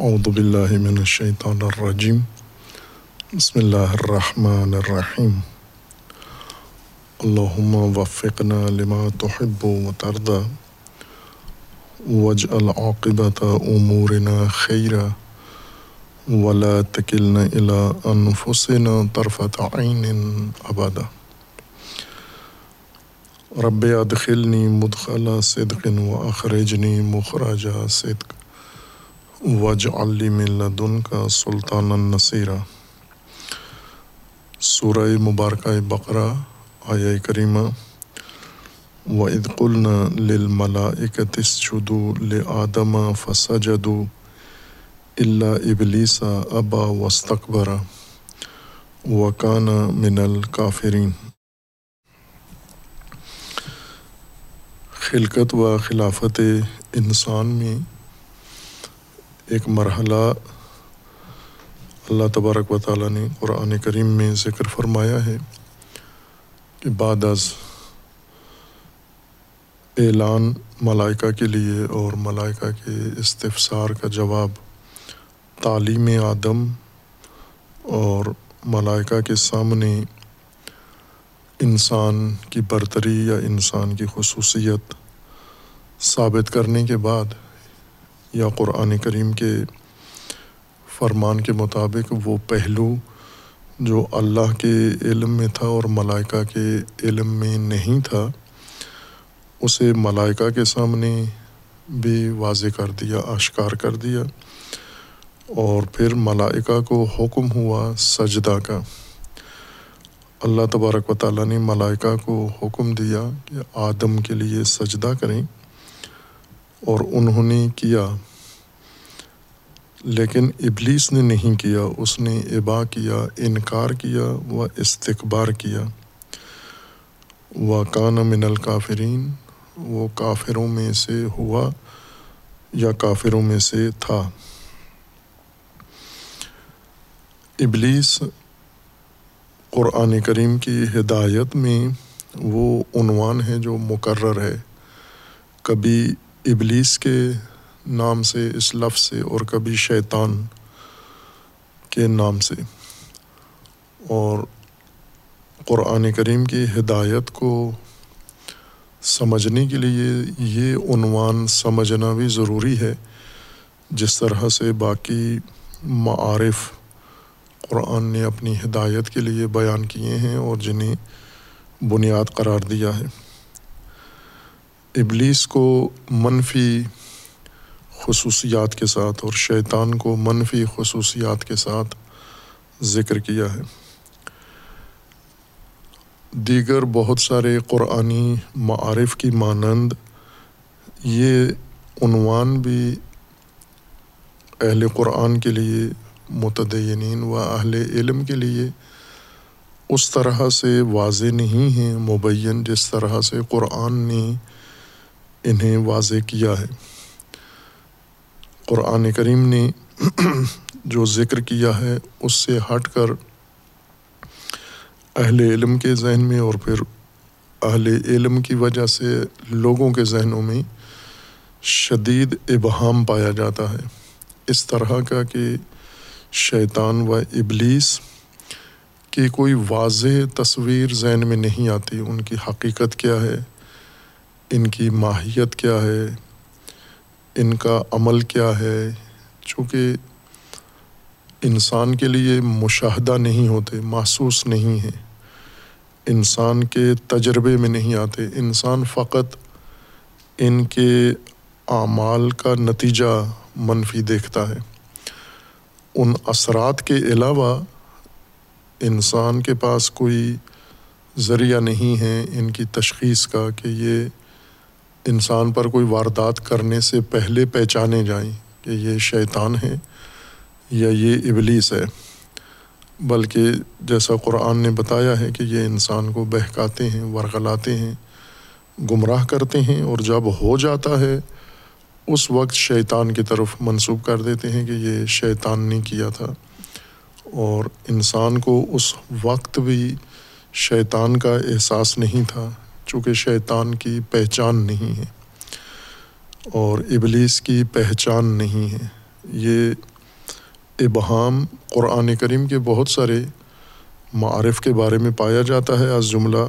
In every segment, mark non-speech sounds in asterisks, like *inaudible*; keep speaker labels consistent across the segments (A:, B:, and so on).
A: اعوذ باللہ من الشیطان الرجیم بسم اللہ الرحمن الرحیم اللہم وفقنا لما تحب و ترضى واجعل عاقبت امورنا خیرا ولا تکلنا الى انفسنا طرفت عین ابدا رب ادخلنی مدخل صدق و اخرجنی مخرج صدق. وج علی ملدن کا سلطان النصیرہ سورہ مبارکہ بقرہ آیا کریمہ و ادقلن للملائکت اسجدوا لآدم فسجدوا الا ابلیس ابا واستکبر وکان من الکافرین خلقت و خلافت انسان میں ایک مرحلہ اللہ تبارک و تعالیٰ نے قرآن کریم میں ذکر فرمایا ہے کہ بعد از اعلان ملائکہ کے لیے اور ملائکہ کے استفسار کا جواب تعلیم آدم اور ملائکہ کے سامنے انسان کی برتری یا انسان کی خصوصیت ثابت کرنے کے بعد یا قرآن کریم کے فرمان کے مطابق وہ پہلو جو اللہ کے علم میں تھا اور ملائکہ کے علم میں نہیں تھا، اسے ملائکہ کے سامنے بھی واضح کر دیا اشکار کر دیا اور پھر ملائکہ کو حکم ہوا سجدہ کا۔ اللہ تبارک و تعالیٰ نے ملائکہ کو حکم دیا کہ آدم کے لیے سجدہ کریں۔ اور انہوں نے کیا۔ لیکن ابلیس نے نہیں کیا، اس نے ابا کیا، انکار کیا و استقبار کیا۔ و کان من الکافرین، وہ کافروں میں سے ہوا یا کافروں میں سے تھا۔ ابلیس قرآن کریم کی ہدایت میں وہ عنوان ہے جو مقرر ہے۔ کبھی ابلیس کے نام سے، اس لفظ سے اور کبھی شیطان کے نام سے۔ اور قرآن کریم کی ہدایت کو سمجھنے کے لیے یہ عنوان سمجھنا بھی ضروری ہے، جس طرح سے باقی معارف قرآن نے اپنی ہدایت کے لیے بیان کیے ہیں اور جنہیں بنیاد قرار دیا ہے۔ ابلیس کو منفی خصوصیات کے ساتھ اور شیطان کو منفی خصوصیات کے ساتھ ذکر کیا ہے۔ دیگر بہت سارے قرآنی معارف کی مانند یہ عنوان بھی اہل قرآن کے لیے متدینین و اہل علم کے لیے اس طرح سے واضح نہیں ہیں، مبین جس طرح سے قرآن نے انہیں واضح کیا ہے۔ قرآن کریم نے *clears throat* جو ذکر کیا ہے، اس سے ہٹ کر اہل علم کے ذہن میں اور پھر اہل علم کی وجہ سے لوگوں کے ذہنوں میں شدید ابہام پایا جاتا ہے۔ اس طرح کا کہ شیطان و ابلیس کی کوئی واضح تصویر ذہن میں نہیں آتی۔ ان کی حقیقت کیا ہے؟ ان کی ماہیت کیا ہے؟ ان کا عمل کیا ہے؟ چونکہ انسان کے لیے مشاہدہ نہیں ہوتے، محسوس نہیں ہیں۔ انسان کے تجربے میں نہیں آتے۔ انسان فقط ان کے اعمال کا نتیجہ منفی دیکھتا ہے۔ ان اثرات کے علاوہ انسان کے پاس کوئی ذریعہ نہیں ہے ان کی تشخیص کا کہ یہ انسان پر کوئی واردات کرنے سے پہلے پہچانے جائیں کہ یہ شیطان ہے یا یہ ابلیس ہے، بلکہ جیسا قرآن نے بتایا ہے کہ یہ انسان کو بہکاتے ہیں، ورغلاتے ہیں، گمراہ کرتے ہیں اور جب ہو جاتا ہے، اس وقت شیطان کی طرف منسوخ کر دیتے ہیں کہ یہ شیطان نے کیا تھا۔ اور انسان کو اس وقت بھی شیطان کا احساس نہیں تھا چونکہ شیطان کی پہچان نہیں ہے اور ابلیس کی پہچان نہیں ہے۔ یہ ابہام قرآن کریم کے بہت سارے معارف کے بارے میں پایا جاتا ہے، از جملہ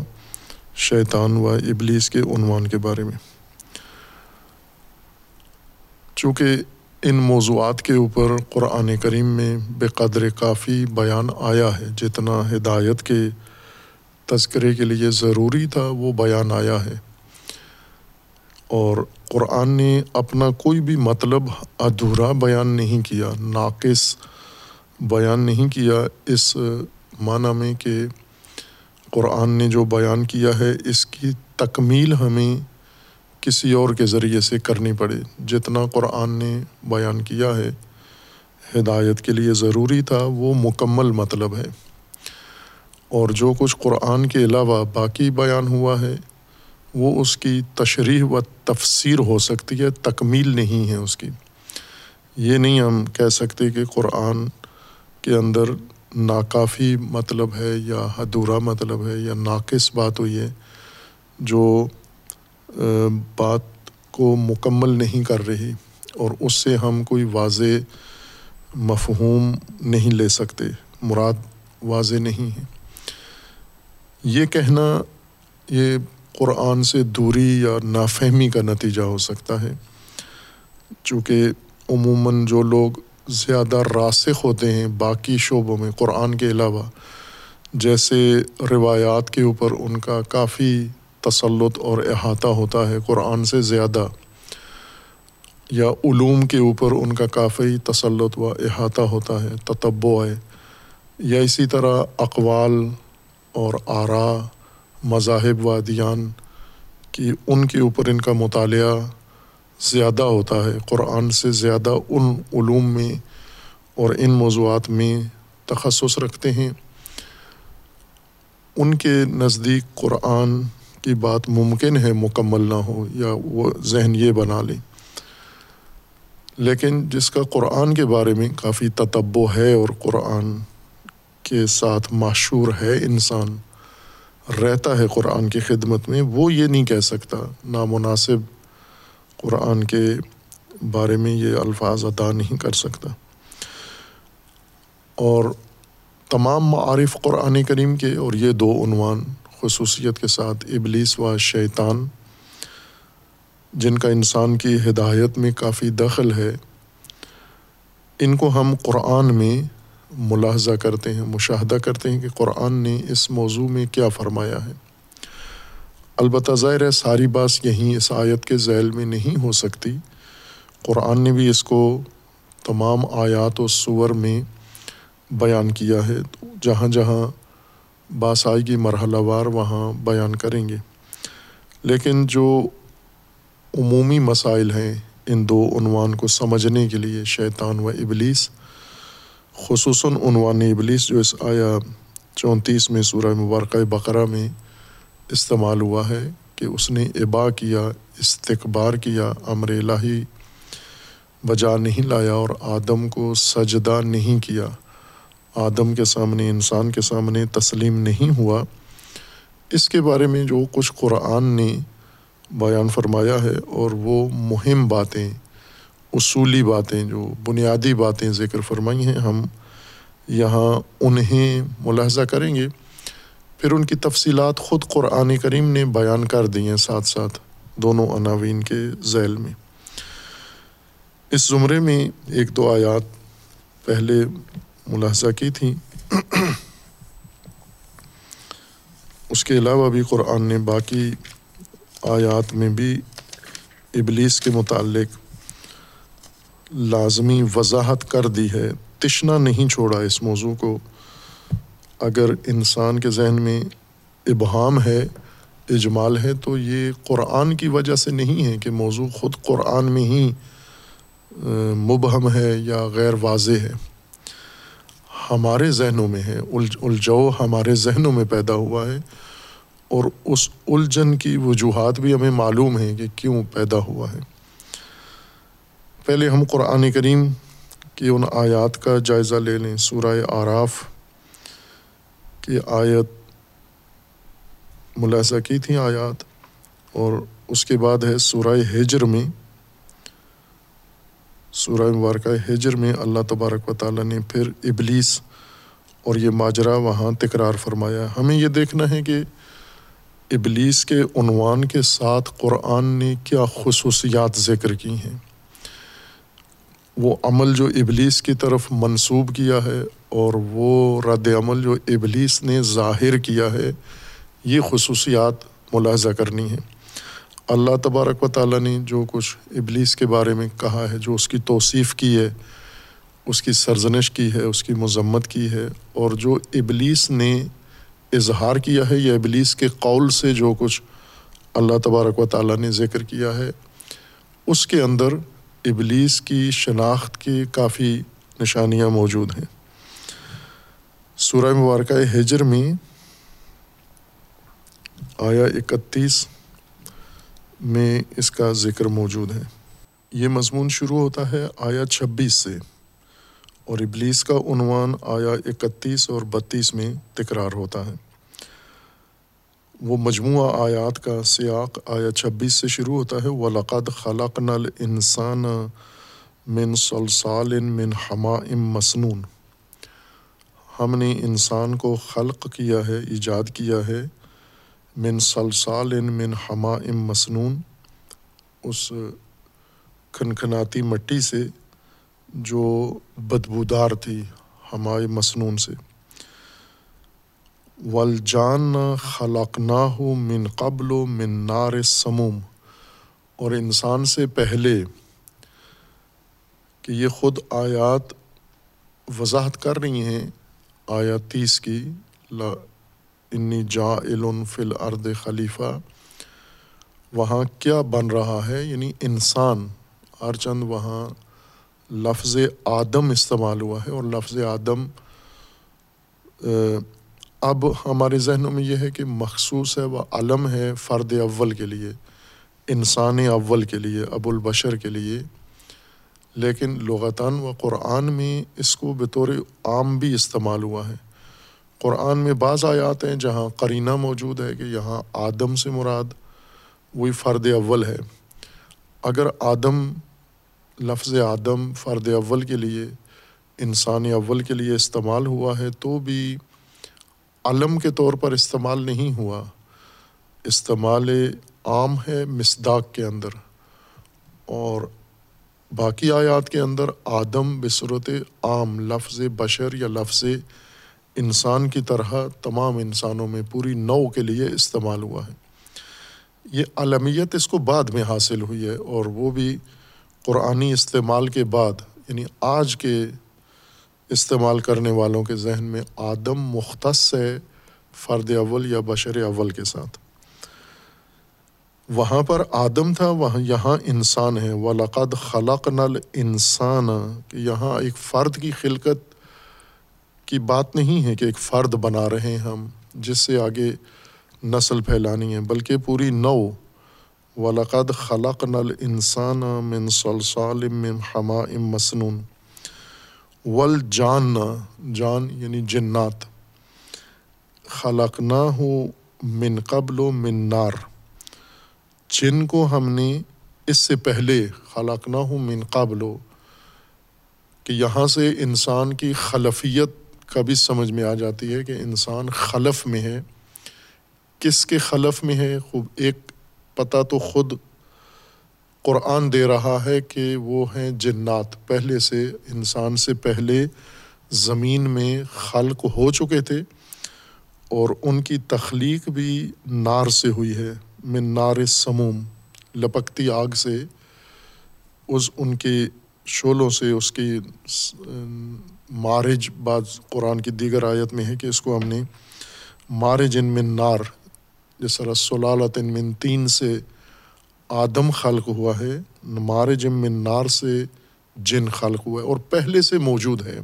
A: شیطان و ابلیس کے عنوان کے بارے میں۔ چونکہ ان موضوعات کے اوپر قرآن کریم میں بے قدر کافی بیان آیا ہے، جتنا ہدایت کے تذکرے کے لیے ضروری تھا، وہ بیان آیا ہے۔ اور قرآن نے اپنا کوئی بھی مطلب ادھورا بیان نہیں کیا، ناقص بیان نہیں کیا۔ اس معنی میں کہ قرآن نے جو بیان کیا ہے، اس کی تکمیل ہمیں کسی اور کے ذریعے سے کرنی پڑے۔ جتنا قرآن نے بیان کیا ہے، ہدایت کے لیے ضروری تھا، وہ مکمل مطلب ہے۔ اور جو کچھ قرآن کے علاوہ باقی بیان ہوا ہے، وہ اس کی تشریح و تفسیر ہو سکتی ہے، تکمیل نہیں ہے اس کی۔ یہ نہیں ہم کہہ سکتے کہ قرآن کے اندر ناکافی مطلب ہے یا ادھورا مطلب ہے یا ناقص بات ہوئی ہے، جو بات کو مکمل نہیں کر رہی اور اس سے ہم کوئی واضح مفہوم نہیں لے سکتے۔ مراد واضح نہیں ہے۔ یہ کہنا یہ قرآن سے دوری یا نافہمی کا نتیجہ ہو سکتا ہے۔ چونکہ عموماً جو لوگ زیادہ راسخ ہوتے ہیں باقی شعبوں میں قرآن کے علاوہ، جیسے روایات کے اوپر ان کا کافی تسلط اور احاطہ ہوتا ہے قرآن سے زیادہ، یا علوم کے اوپر ان کا کافی تسلط و احاطہ ہوتا ہے، تتبع ہے، یا اسی طرح اقوال اور آرا، مذاہب و ادیان کی ان کے اوپر ان کا مطالعہ زیادہ ہوتا ہے۔ قرآن سے زیادہ ان علوم میں اور ان موضوعات میں تخصص رکھتے ہیں۔ ان کے نزدیک قرآن کی بات ممکن ہے مکمل نہ ہو یا وہ ذہن یہ بنا لیں لیکن جس کا قرآن کے بارے میں کافی تتبع ہے اور قرآن کے ساتھ معشور ہے انسان، رہتا ہے قرآن کی خدمت میں، وہ یہ نہیں کہہ سکتا، نامناسب قرآن کے بارے میں یہ الفاظ ادا نہیں کر سکتا۔ اور تمام معارف قرآن کریم کے، اور یہ دو عنوان خصوصیت کے ساتھ، ابلیس و شیطان، جن کا انسان کی ہدایت میں کافی دخل ہے، ان کو ہم قرآن میں ملاحظہ کرتے ہیں، مشاہدہ کرتے ہیں کہ قرآن نے اس موضوع میں کیا فرمایا ہے۔ البتہ ظاہر ہے، ساری بات یہیں اس آیت کے ذیل میں نہیں ہو سکتی۔ قرآن نے بھی اس کو تمام آیات و صور میں بیان کیا ہے۔ جہاں جہاں باس آئے گی، مرحلہ وار وہاں بیان کریں گے۔ لیکن جو عمومی مسائل ہیں، ان دو عنوان کو سمجھنے کے لیے شیطان و ابلیس خصوصاً عنوان ابلیس جو اس آیا چونتیس میں سورہ مبارکہ بقرہ میں استعمال ہوا ہے کہ اس نے ابا کیا استقبار کیا، امر الہی بجا نہیں لایا اور آدم کو سجدہ نہیں کیا۔ آدم کے سامنے، انسان کے سامنے تسلیم نہیں ہوا۔ اس کے بارے میں جو کچھ قرآن نے بیان فرمایا ہے اور وہ مہم باتیں، اصولی باتیں جو بنیادی باتیں ذکر فرمائی ہیں، ہم یہاں انہیں ملاحظہ کریں گے۔ پھر ان کی تفصیلات خود قرآن کریم نے بیان کر دی ہیں ساتھ ساتھ دونوں عناوین کے ذیل میں۔ اس زمرے میں ایک دو آیات پہلے ملاحظہ کی تھیں۔ اس کے علاوہ بھی قرآن نے باقی آیات میں بھی ابلیس کے متعلق لازمی وضاحت کر دی ہے۔ تشنا نہیں چھوڑا اس موضوع کو۔ اگر انسان کے ذہن میں ابہام ہے، اجمال ہے، تو یہ قرآن کی وجہ سے نہیں ہے کہ موضوع خود قرآن میں ہی مبہم ہے یا غیر واضح ہے۔ ہمارے ذہنوں میں ہے الجھو ہمارے ذہنوں میں پیدا ہوا ہے اور اس الجھن کی وجوہات بھی ہمیں معلوم ہیں کہ کیوں پیدا ہوا ہے۔ پہلے ہم قرآن کریم کی ان آیات کا جائزہ لے لیں۔ سورہ آراف کی آیت ملاحظہ کی تھیں آیات، اور اس کے بعد ہے سورہ ہجر میں۔ سورہ مبارکہ ہجر میں اللہ تبارک و تعالیٰ نے پھر ابلیس اور یہ ماجرا وہاں تکرار فرمایا۔ ہمیں یہ دیکھنا ہے کہ ابلیس کے عنوان کے ساتھ قرآن نے کیا خصوصیات ذکر کی ہیں۔ وہ عمل جو ابلیس کی طرف منسوب کیا ہے اور وہ رد عمل جو ابلیس نے ظاہر کیا ہے، یہ خصوصیات ملاحظہ کرنی ہے اللہ تبارک و تعالیٰ نے جو کچھ ابلیس کے بارے میں کہا ہے، جو اس کی توصیف کی ہے، اس کی سرزنش کی ہے، اس کی مذمت کی ہے، اور جو ابلیس نے اظہار کیا ہے، یا ابلیس کے قول سے جو کچھ اللہ تبارک و تعالیٰ نے ذکر کیا ہے، اس کے اندر ابلیس کی شناخت کی کافی نشانیاں موجود ہیں۔ سورہ مبارکہ ہجر میں آیا اکتیس میں اس کا ذکر موجود ہے۔ یہ مضمون شروع ہوتا ہے آیا چھبیس سے اور ابلیس کا عنوان آیا اکتیس اور بتیس میں تکرار ہوتا ہے۔ وہ مجموعہ آیات کا سیاق آیا چھبیس سے شروع ہوتا ہے ولاقد خلق نل انسان من سلسال من حما ام مسنون۔ ہم نے انسان کو خلق کیا ہے، ایجاد کیا ہے من سلسال من حما ام مسنون۔ اس کھنکھناتی مٹی سے جو بدبودار تھی ہمائے مسنون سے۔ ولجان خلق نہ ہو من قبل و من نار سموم اور انسان سے پہلے کہ یہ خود آیات وضاحت کر رہی ہیں آیات تیس کی، لا انی جا علن فل ارد خلیفہ وہاں کیا بن رہا ہے؟ یعنی انسان، ہر چند وہاں لفظ آدم استعمال ہوا ہے۔ اور لفظ آدم اب ہمارے ذہنوں میں یہ ہے کہ مخصوص ہے وہ علم ہے فرد اول کے لیے، انسان اول کے لیے، ابو البشر کے لیے۔ لیکن لغتاً و قرآن میں اس کو بطور عام بھی استعمال ہوا ہے۔ قرآن میں بعض آیات ہیں جہاں قرینہ موجود ہے کہ یہاں آدم سے مراد وہی فرد اول ہے۔ اگر آدم، لفظ آدم فرد اول کے لیے، انسان اول کے لیے استعمال ہوا ہے تو بھی علم کے طور پر استعمال نہیں ہوا، استعمال عام ہے مصداق کے اندر، اور باقی آیات کے اندر آدم بصورت عام، لفظ بشر یا لفظ انسان کی طرح تمام انسانوں میں پوری نو کے لیے استعمال ہوا ہے۔ یہ عالمیت اس کو بعد میں حاصل ہوئی ہے، اور وہ بھی قرآنی استعمال کے بعد یعنی آج کے استعمال کرنے والوں کے ذہن میں آدم مختص ہے فرد اول یا بشر اول کے ساتھ۔ وہاں پر آدم تھا، وہاں یہاں انسان ہے۔ ولاقد خلق نل انسان کہ یہاں ایک فرد کی خلقت کی بات نہیں ہے کہ ایک فرد بنا رہے ہیں ہم، جس سے آگے نسل پھیلانی ہے، بلکہ پوری نو۔ ولاقد خلق نل انسان من سلسال من حما ام مسنون۔ ول جان جان یعنی جنات خلق نہ ہو من قبل و من نار، جن کو ہم نے اس سے پہلے خلق نہ ہو من قبل، کہ یہاں سے انسان کی خلفیت کا بھی سمجھ میں آ جاتی ہے کہ انسان خلف میں ہے، کس کے خلف میں ہے، خوب ایک پتہ تو خود قرآن دے رہا ہے کہ وہ ہیں جنات۔ پہلے سے انسان سے پہلے زمین میں خلق ہو چکے تھے اور ان کی تخلیق بھی نار سے ہوئی ہے۔ من نار سموم، لپکتی آگ سے۔ اس ان کے شولوں سے اس کی مارج بعض قرآن کی دیگر آیت میں ہے کہ اس کو ہم نے مارج ان من نار جس طرح سلالت ان من تین سے آدم خلق ہوا ہے مار جم من نار سے جن خلق ہوا ہے اور پہلے سے موجود ہے۔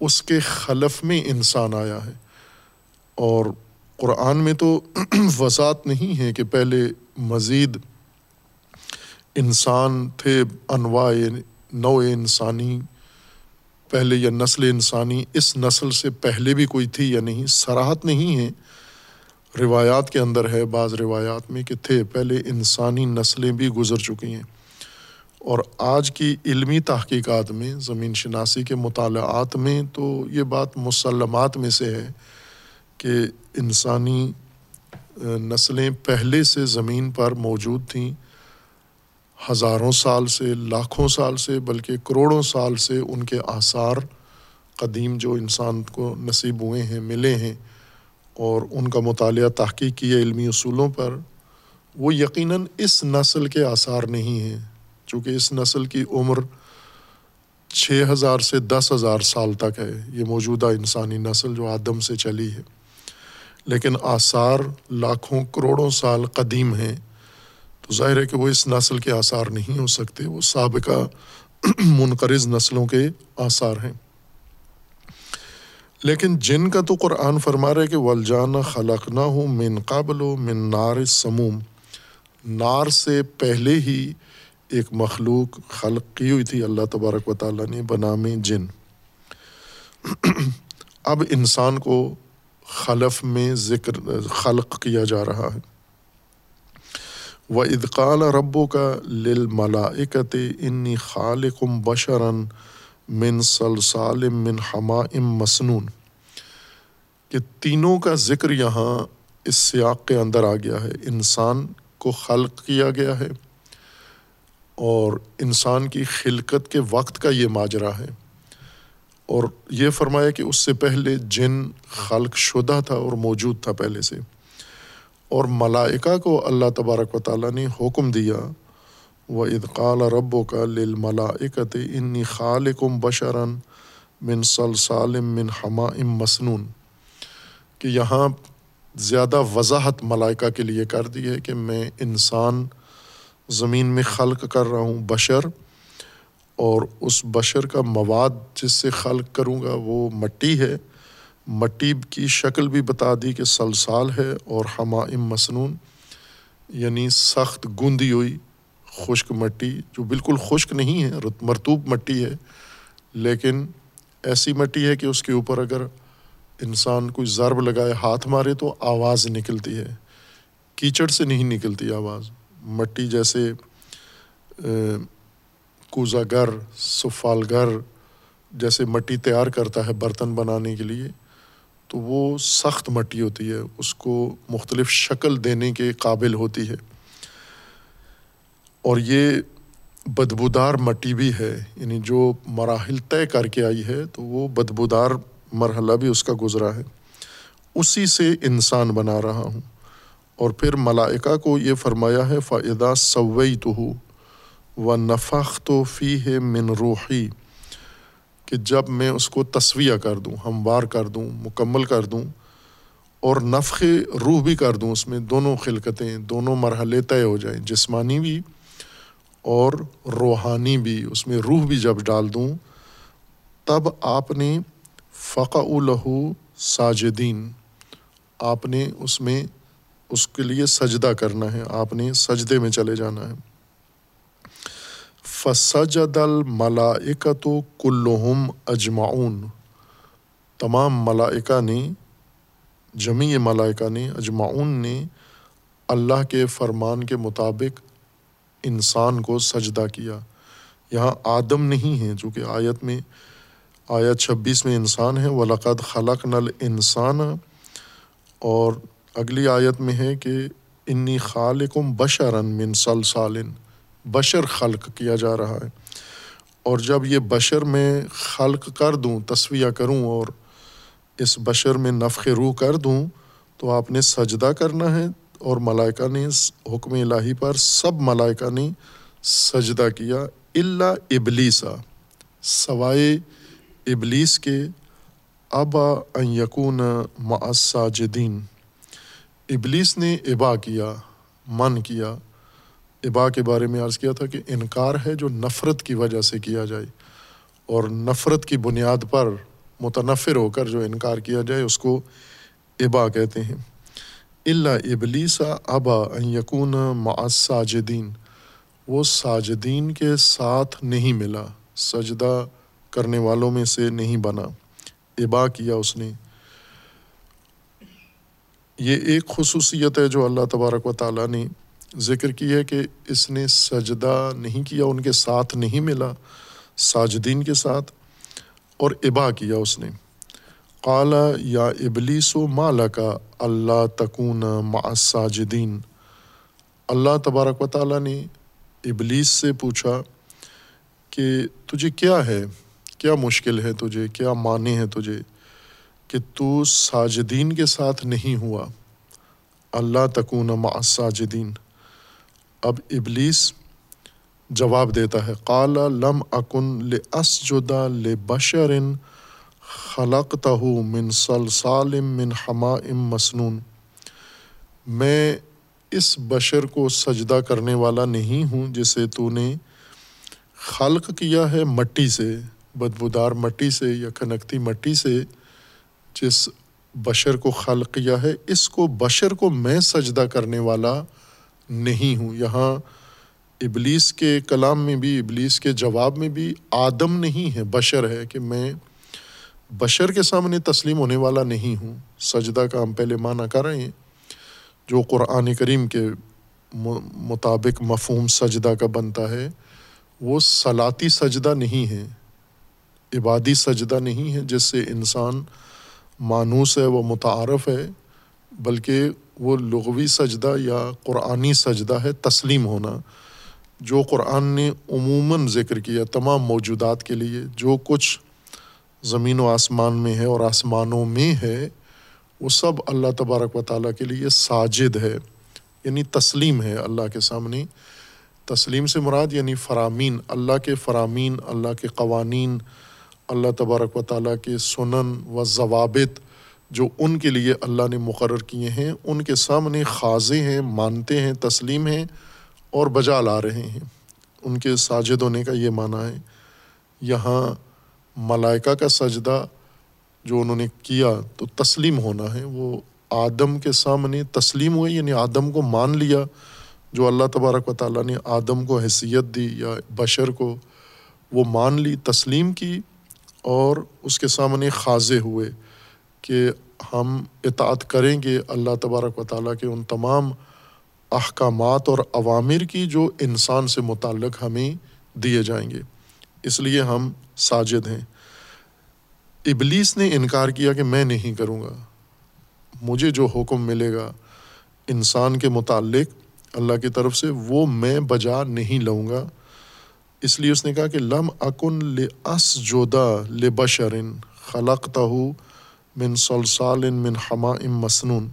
A: اس کے خلف میں انسان آیا ہے۔ اور قرآن میں تو *clears throat* وسعت نہیں ہے کہ پہلے مزید انسان تھے، انواع نو انسانی، پہلے یا نسل انسانی، اس نسل سے پہلے بھی کوئی تھی یا نہیں سراحت نہیں ہے۔ روایات کے اندر ہے، بعض روایات میں کہ تھے، پہلے انسانی نسلیں بھی گزر چکی ہیں۔ اور آج کی علمی تحقیقات میں، زمین شناسی کے مطالعات میں تو یہ بات مسلمات میں سے ہے کہ انسانی نسلیں پہلے سے زمین پر موجود تھیں، ہزاروں سال سے، لاکھوں سال سے، بلکہ کروڑوں سال سے ان کے آثار قدیم جو انسان کو نصیب ہوئے ہیں، ملے ہیں۔ اور ان کا مطالعہ تحقیق کیے علمی اصولوں پر، وہ یقیناً اس نسل کے آثار نہیں ہیں، چونکہ اس نسل کی عمر چھ ہزار سے دس ہزار سال تک ہے۔ یہ موجودہ انسانی نسل جو آدم سے چلی ہے۔ لیکن آثار لاکھوں کروڑوں سال قدیم ہیں۔ تو ظاہر ہے کہ وہ اس نسل کے آثار نہیں ہو سکتے، وہ سابقہ منقرض نسلوں کے آثار ہیں۔ لیکن جن کا تو قرآن فرما رہے کہ ولجان خلق نہ ہوں من قابل و من نار سموم نار سے پہلے ہی ایک مخلوق خلق کی ہوئی تھی، اللہ تبارک و تعالیٰ نے بنام جن۔ اب انسان کو خلف میں ذکر، خلق کیا جا رہا ہے۔ و ادقال ربو کا لل ملاکت انی خالقم بشرن من سلسال من حما ام مسنون، کہ تینوں کا ذکر یہاں اس سیاق کے اندر آ گیا ہے. انسان کو خلق کیا گیا ہے اور انسان کی خلقت کے وقت کا یہ ماجرا ہے. اور یہ فرمایا کہ اس سے پہلے جن خلق شدہ تھا اور موجود تھا پہلے سے، اور ملائکہ کو اللہ تبارک و تعالیٰ نے حکم دیا و ادقال رب کا للملائکت انی خالقم بشرن من سلسال من حما ام مسنون۔ کہ یہاں زیادہ وضاحت ملائکہ کے لیے کر دی ہے کہ میں انسان زمین میں خلق کر رہا ہوں، بشر، اور اس بشر کا مواد جس سے خلق کروں گا وہ مٹی ہے۔ مٹی کی شکل بھی بتا دی کہ سلسال ہے اور ہما ام مسنون یعنی سخت گوندی ہوئی۔ خشک مٹی جو بالکل خشک نہیں ہے مرتوب مٹی ہے، لیکن ایسی مٹی ہے کہ اس کے اوپر اگر انسان کوئی ضرب لگائے، ہاتھ مارے تو آواز نکلتی ہے۔ کیچڑ سے نہیں نکلتی آواز۔ مٹی جیسے کوزا گر سفال گر جیسے مٹی تیار کرتا ہے برتن بنانے کے لیے، تو وہ سخت مٹی ہوتی ہے۔ اس کو مختلف شکل دینے کے قابل ہوتی ہے۔ اور یہ بدبودار مٹی بھی ہے یعنی جو مراحل طے کر کے آئی ہے، تو وہ بدبودار مرحلہ بھی اس کا گزرا ہے۔ اسی سے انسان بنا رہا ہوں۔ اور پھر ملائکہ کو یہ فرمایا ہے فائدہ سوئی تو ہو و نفق تو فی ہے من روحی کہ جب میں اس کو تصویہ کر دوں، ہموار کر دوں، مکمل کر دوں، اور نفق روح بھی کر دوں، اس میں دونوں خلقتیں، دونوں مرحلے طے ہو جائیں، جسمانی بھی اور روحانی بھی، اس میں روح بھی جب ڈال دوں، تب آپ نے فقا لہو ساجدین، آپ نے اس میں اس کے لیے سجدہ کرنا ہے، آپ نے سجدے میں چلے جانا ہے۔ فسجد الملائکت کلہم اجمعون، تمام ملائکہ نے جمی ملائکہ نے، اجمعون نے اللہ کے فرمان کے مطابق انسان کو سجدہ کیا۔ یہاں آدم نہیں ہے، چونکہ آیت میں، آیت چھبیس میں انسان ہے۔ ولاقد خلق نل انسان اور اگلی آیت میں ہے کہ انی خالقم بشرن من سلسالن بشر خلق کیا جا رہا ہے۔ اور جب یہ بشر میں خلق کر دوں تصویہ کروں اور اس بشر میں نفق روح کر دوں، تو آپ نے سجدہ کرنا ہے۔ اور ملائکہ نے حکم الہی پر سب ملائکہ نے سجدہ کیا اللہ ابلیسا سوائے ابلیس کے ابا یقون معصاجدین ابلیس نے ابا کیا، من کیا۔ ابا کے بارے میں عرض کیا تھا کہ انکار ہے جو نفرت کی وجہ سے کیا جائے۔ اور نفرت کی بنیاد پر متنفر ہو کر جو انکار کیا جائے اس کو ابا کہتے ہیں۔ اللہ ابلیسا ابا یقون معصاجدین وہ ساجدین کے ساتھ نہیں ملا۔ سجدہ کرنے والوں میں سے نہیں بنا۔ ابا کیا اس نے۔ یہ ایک خصوصیت ہے جو اللہ تبارک و تعالیٰ نے ذکر کی ہے کہ اس نے سجدہ نہیں کیا، ان کے ساتھ نہیں ملا۔ ساجدین کے ساتھ اور ابا کیا اس نے۔ قالا یا ابلیس و مالا کا اللہ تکون ما ساجدین اللہ تبارک و تعالیٰ نے ابلیس سے پوچھا کہ تجھے کیا ہے؟ کیا مشکل ہے تجھے؟ کیا معنی ہے تجھے کہ تو ساجدین کے ساتھ نہیں ہوا؟ اللہ تکون مع ساجدین اب ابلیس جواب دیتا ہے، قال، لم اکن لاسجد لبشر خلقته من صلصال من حماء مسنون۔ میں اس بشر کو سجدہ کرنے والا نہیں ہوں جسے تو نے خلق کیا ہے مٹی سے، بدبودار مٹی سے یا کھنکتی مٹی سے، جس بشر کو خلق کیا ہے۔ اس کو بشر کو میں سجدہ کرنے والا نہیں ہوں۔ یہاں ابلیس کے کلام میں بھی، ابلیس کے جواب میں بھی آدم نہیں ہے، بشر ہے کہ میں بشر کے سامنے تسلیم ہونے والا نہیں ہوں، سجدہ کا ہم پہلے معنی کر رہے ہیں، جو قرآن کریم کے مطابق مفہوم سجدہ کا بنتا ہے، وہ صلاتی سجدہ نہیں ہے، عبادی سجدہ نہیں ہے، جس سے انسان مانوس ہے، وہ متعارف ہے، بلکہ وہ لغوی سجدہ یا قرآنی سجدہ ہے، تسلیم ہونا، جو قرآن نے عموماً ذکر کیا، تمام موجودات کے لیے، جو کچھ زمین و آسمان میں ہے اور آسمانوں میں ہے، وہ سب اللہ تبارک و تعالیٰ کے لیے ساجد ہے یعنی تسلیم ہے اللہ کے سامنے۔ تسلیم سے مراد یعنی فرامین، اللہ کے فرامین، اللہ کے قوانین، اللہ تبارک و تعالیٰ کے سنن و ضوابط جو ان کے لیے اللہ نے مقرر کیے ہیں، ان کے سامنے خاضے ہیں، مانتے ہیں، تسلیم ہیں اور بجا لا رہے ہیں۔ ان کے ساجد ہونے کا یہ معنی ہے۔ یہاں ملائکہ کا سجدہ جو انہوں نے کیا تو تسلیم ہونا ہے، وہ آدم کے سامنے تسلیم ہوئے یعنی آدم کو مان لیا، جو اللہ تبارک و تعالیٰ نے آدم کو حیثیت دی یا بشر کو وہ مان لی، تسلیم کی اور اس کے سامنے خاضے ہوئے کہ ہم اطاعت کریں گے اللہ تبارک و تعالیٰ کے ان تمام احکامات اور عوامر کی جو انسان سے متعلق ہمیں دیے جائیں گے۔ اس لیے ہم ساجد ہیں۔ ابلیس نے انکار کیا کہ میں نہیں کروں گا۔ مجھے جو حکم ملے گا انسان کے متعلق اللہ کی طرف سے، وہ میں بجا نہیں لوں گا۔ اس لیے اس نے کہا کہ لم اکن لس جودا لبشرن خلق تہو من سلسال من حما ام مسنون۔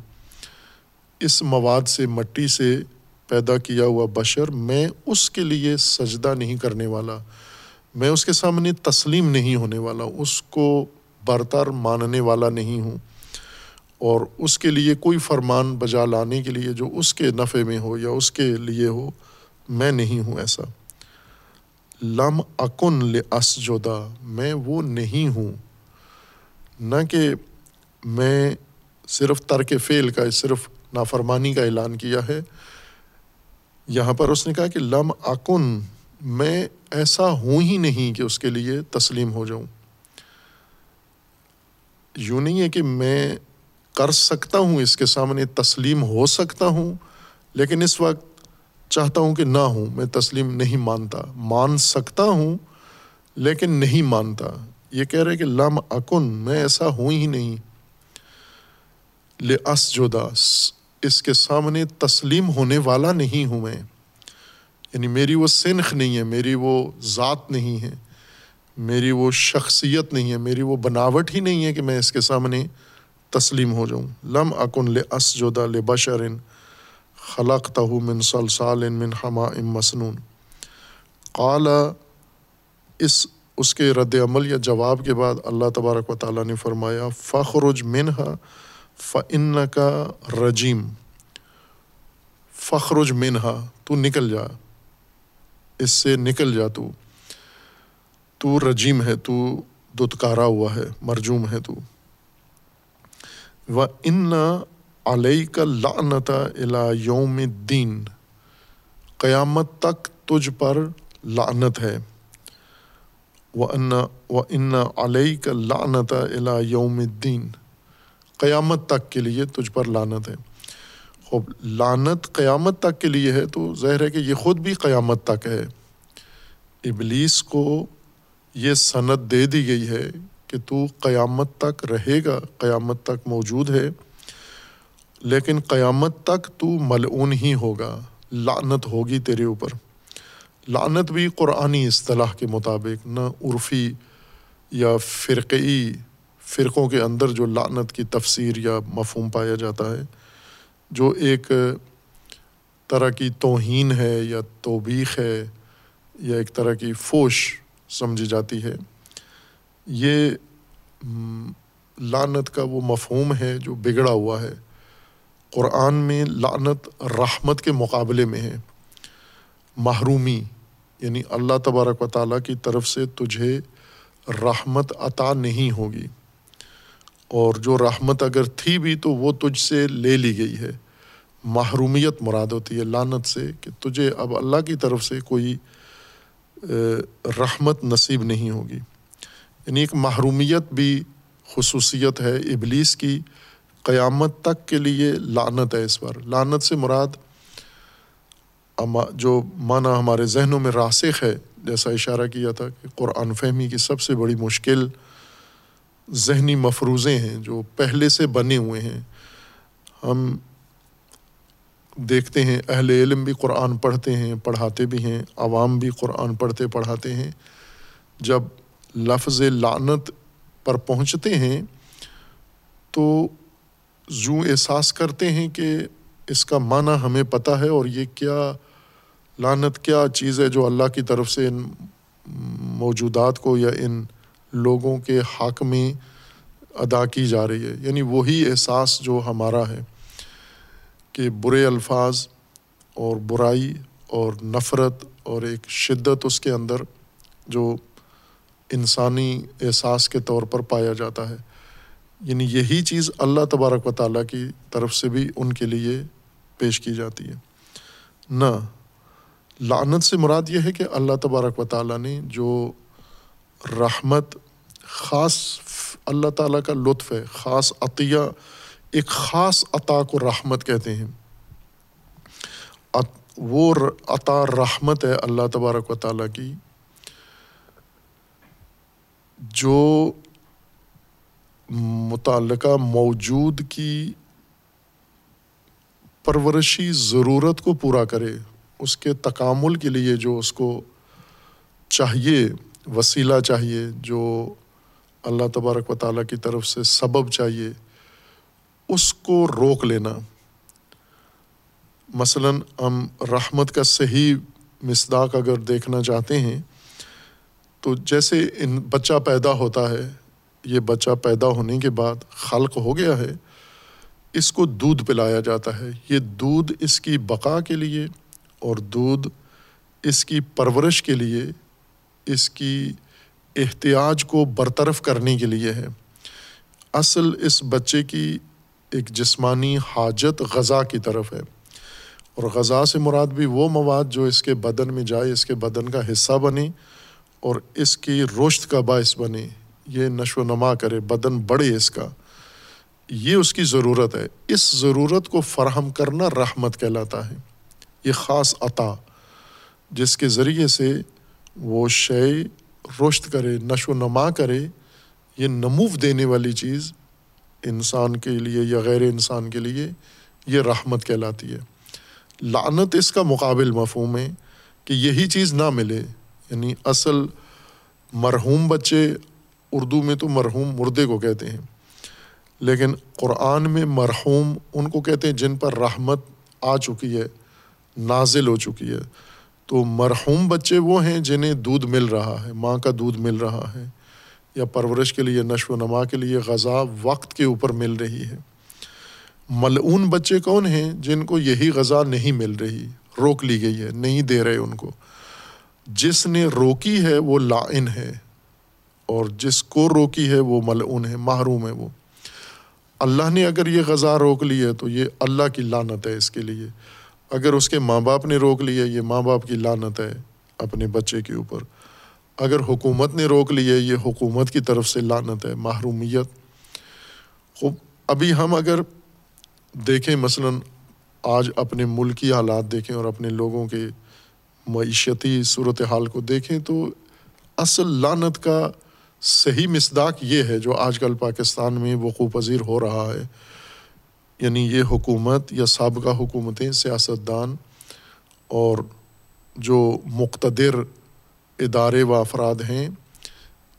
A: اس مواد سے، مٹی سے پیدا کیا ہوا بشر میں اس کے لیے سجدہ نہیں کرنے والا۔ میں اس کے سامنے تسلیم نہیں ہونے والا، اس کو برتر ماننے والا نہیں ہوں۔ اور اس کے لیے کوئی فرمان بجا لانے کے لیے جو اس کے نفع میں ہو یا اس کے لیے ہو، میں نہیں ہوں ایسا۔ لم اکن لس جودا میں وہ نہیں ہوں۔ نہ کہ میں صرف ترک فعل کا، صرف نافرمانی کا اعلان کیا ہے۔ یہاں پر اس نے کہا کہ لم اکن میں ایسا ہوں ہی نہیں کہ اس کے لیے تسلیم ہو جاؤں۔ یوں نہیں ہے کہ میں کر سکتا ہوں، اس کے سامنے تسلیم ہو سکتا ہوں، لیکن اس وقت چاہتا ہوں کہ نہ ہوں، میں تسلیم نہیں مانتا۔ مان سکتا ہوں، لیکن نہیں مانتا۔ یہ کہہ رہے کہ لم اکن، میں ایسا ہوں ہی نہیں۔ لس جودا اس کے سامنے تسلیم ہونے والا نہیں ہوں میں۔ یعنی میری وہ سنخ نہیں ہے، میری وہ ذات نہیں ہے، میری وہ شخصیت نہیں ہے، میری وہ بناوٹ ہی نہیں ہے کہ میں اس کے سامنے تسلیم ہو جاؤں۔ لم اکن لس جودا لبشرن خلق تہو من سلسال من حما ام مسنون۔ قالا اس اس کے رد عمل یا جواب کے بعد اللہ تبارک و تعالیٰ نے فرمایا، فخرج منہا فن کا رجیم۔ فخرج منہا، تو نکل جا۔ اس سے نکل جا تو۔ تو رجیم ہے، تو دتکارا ہوا ہے، مرجوم ہے تو۔ و ان علیہ کا لعنتا الا یوم دین قیامت تک تجھ پر لعنت ہے۔ و ان و ان علیہ کا لعنتا الا یوم دین قیامت تک کے لیے تجھ پر لانت ہے۔ خوب لانت قیامت تک کے لیے ہے تو ظاہر ہے کہ یہ خود بھی قیامت تک ہے۔ ابلیس کو یہ صنعت دے دی گئی ہے کہ تو قیامت تک رہے گا، قیامت تک موجود ہے، لیکن قیامت تک تو ملعون ہی ہوگا، لعنت ہوگی تیرے اوپر۔ لعنت بھی قرآنی اصطلاح کے مطابق، نہ عرفی یا فرقی فرقوں کے اندر جو لعنت کی تفسیر یا مفہوم پایا جاتا ہے۔ جو ایک طرح کی توہین ہے یا توبیخ ہے یا ایک طرح کی فوش سمجھی جاتی ہے، یہ لانت کا وہ مفہوم ہے جو بگڑا ہوا ہے۔ قرآن میں لانت رحمت کے مقابلے میں ہے۔ محرومی یعنی اللہ تبارک و تعالیٰ کی طرف سے تجھے رحمت عطا نہیں ہوگی۔ اور جو رحمت اگر تھی بھی تو وہ تجھ سے لے لی گئی ہے۔ محرومیت مراد ہوتی ہے لانت سے کہ تجھے اب اللہ کی طرف سے کوئی رحمت نصیب نہیں ہوگی۔ یعنی ایک محرومیت بھی خصوصیت ہے ابلیس کی۔ قیامت تک کے لیے لانت ہے اس پر۔ لانت سے مراد جو معنی ہمارے ذہنوں میں راسخ ہے، جیسا اشارہ کیا تھا کہ قرآن فہمی کی سب سے بڑی مشکل ذہنی مفروضے ہیں جو پہلے سے بنے ہوئے ہیں۔ ہم دیکھتے ہیں، اہل علم بھی قرآن پڑھتے ہیں، پڑھاتے بھی ہیں، عوام بھی قرآن پڑھتے، پڑھاتے ہیں۔ جب لفظ لعنت پر پہنچتے ہیں تو یوں احساس کرتے ہیں کہ اس کا معنی ہمیں پتہ ہے اور یہ کیا لانت کیا چیز ہے جو اللہ کی طرف سے ان موجودات کو یا ان لوگوں کے حق میں ادا کی جا رہی ہے۔ یعنی وہی احساس جو ہمارا ہے کہ برے الفاظ اور برائی اور نفرت اور ایک شدت اس کے اندر جو انسانی احساس کے طور پر پایا جاتا ہے۔ یعنی یہی چیز اللہ تبارک و تعالیٰ کی طرف سے بھی ان کے لیے پیش کی جاتی ہے۔ نہ، لعنت سے مراد یہ ہے کہ اللہ تبارک و تعالیٰ نے جو رحمت خاص اللہ تعالیٰ کا لطف ہے، خاص عطیہ، ایک خاص عطا کو رحمت کہتے ہیں۔ وہ عطا رحمت ہے اللہ تبارک و تعالیٰ کی، جو متعلقہ موجود کی پرورشی ضرورت کو پورا کرے، اس کے تکامل کے لیے جو اس کو چاہیے، وسیلہ چاہیے، جو اللہ تبارک و تعالیٰ کی طرف سے سبب چاہیے، اس کو روک لینا۔ مثلاً ہم رحمت کا صحیح مصداق اگر دیکھنا چاہتے ہیں، تو جیسے ان بچہ پیدا ہوتا ہے، یہ بچہ پیدا ہونے کے بعد خلق ہو گیا ہے، اس کو دودھ پلایا جاتا ہے۔ یہ دودھ اس کی بقا کے لیے اور دودھ اس کی پرورش کے لیے، اس کی احتیاج کو برطرف کرنے کے لیے ہے۔ اصل اس بچے کی ایک جسمانی حاجت غذا کی طرف ہے۔ اور غذا سے مراد بھی وہ مواد جو اس کے بدن میں جائے، اس کے بدن کا حصہ بنے اور اس کی رشت کا باعث بنے۔ یہ نشو و نما کرے، بدن بڑھے اس کا۔ یہ اس کی ضرورت ہے۔ اس ضرورت کو فراہم کرنا رحمت کہلاتا ہے۔ یہ خاص عطا، جس کے ذریعے سے وہ شے رشت کرے، نشو و نما کرے، یہ نمو دینے والی چیز انسان کے لیے یا غیر انسان کے لیے یہ رحمت کہلاتی ہے۔ لعنت اس کا مقابل مفہوم ہے کہ یہی چیز نہ ملے۔ یعنی اصل مرحوم بچے اردو میں تو مرحوم مردے کو کہتے ہیں، لیکن قرآن میں مرحوم ان کو کہتے ہیں جن پر رحمت آ چکی ہے، نازل ہو چکی ہے۔ تو مرحوم بچے وہ ہیں جنہیں دودھ مل رہا ہے، ماں کا دودھ مل رہا ہے، یا پرورش کے لیے نشو و نما کے لیے غذا وقت کے اوپر مل رہی ہے۔ ملعون بچے کون ہیں جن کو یہی غذا نہیں مل رہی، روک لی گئی ہے، نہیں دے رہے ان کو۔ جس نے روکی ہے وہ لائن ہے، اور جس کو روکی ہے وہ ملعون ہے، محروم ہے وہ۔ اللہ نے اگر یہ غذا روک لی ہے تو یہ اللہ کی لانت ہے اس کے لیے۔ اگر اس کے ماں باپ نے روک لیا، یہ ماں باپ کی لانت ہے اپنے بچے کے اوپر۔ اگر حکومت نے روک لیا، یہ حکومت کی طرف سے لانت ہے، محرومیت۔ خوب، ابھی ہم اگر دیکھیں، مثلاً آج اپنے ملکی حالات دیکھیں اور اپنے لوگوں کے معیشتی صورت حال کو دیکھیں، تو اصل لانت کا صحیح مصداق یہ ہے جو آج کل پاکستان میں وقوع پذیر ہو رہا ہے۔ یعنی یہ حکومت یا سابقہ حکومتیں سیاستدان اور جو مقتدر ادارے و افراد ہیں،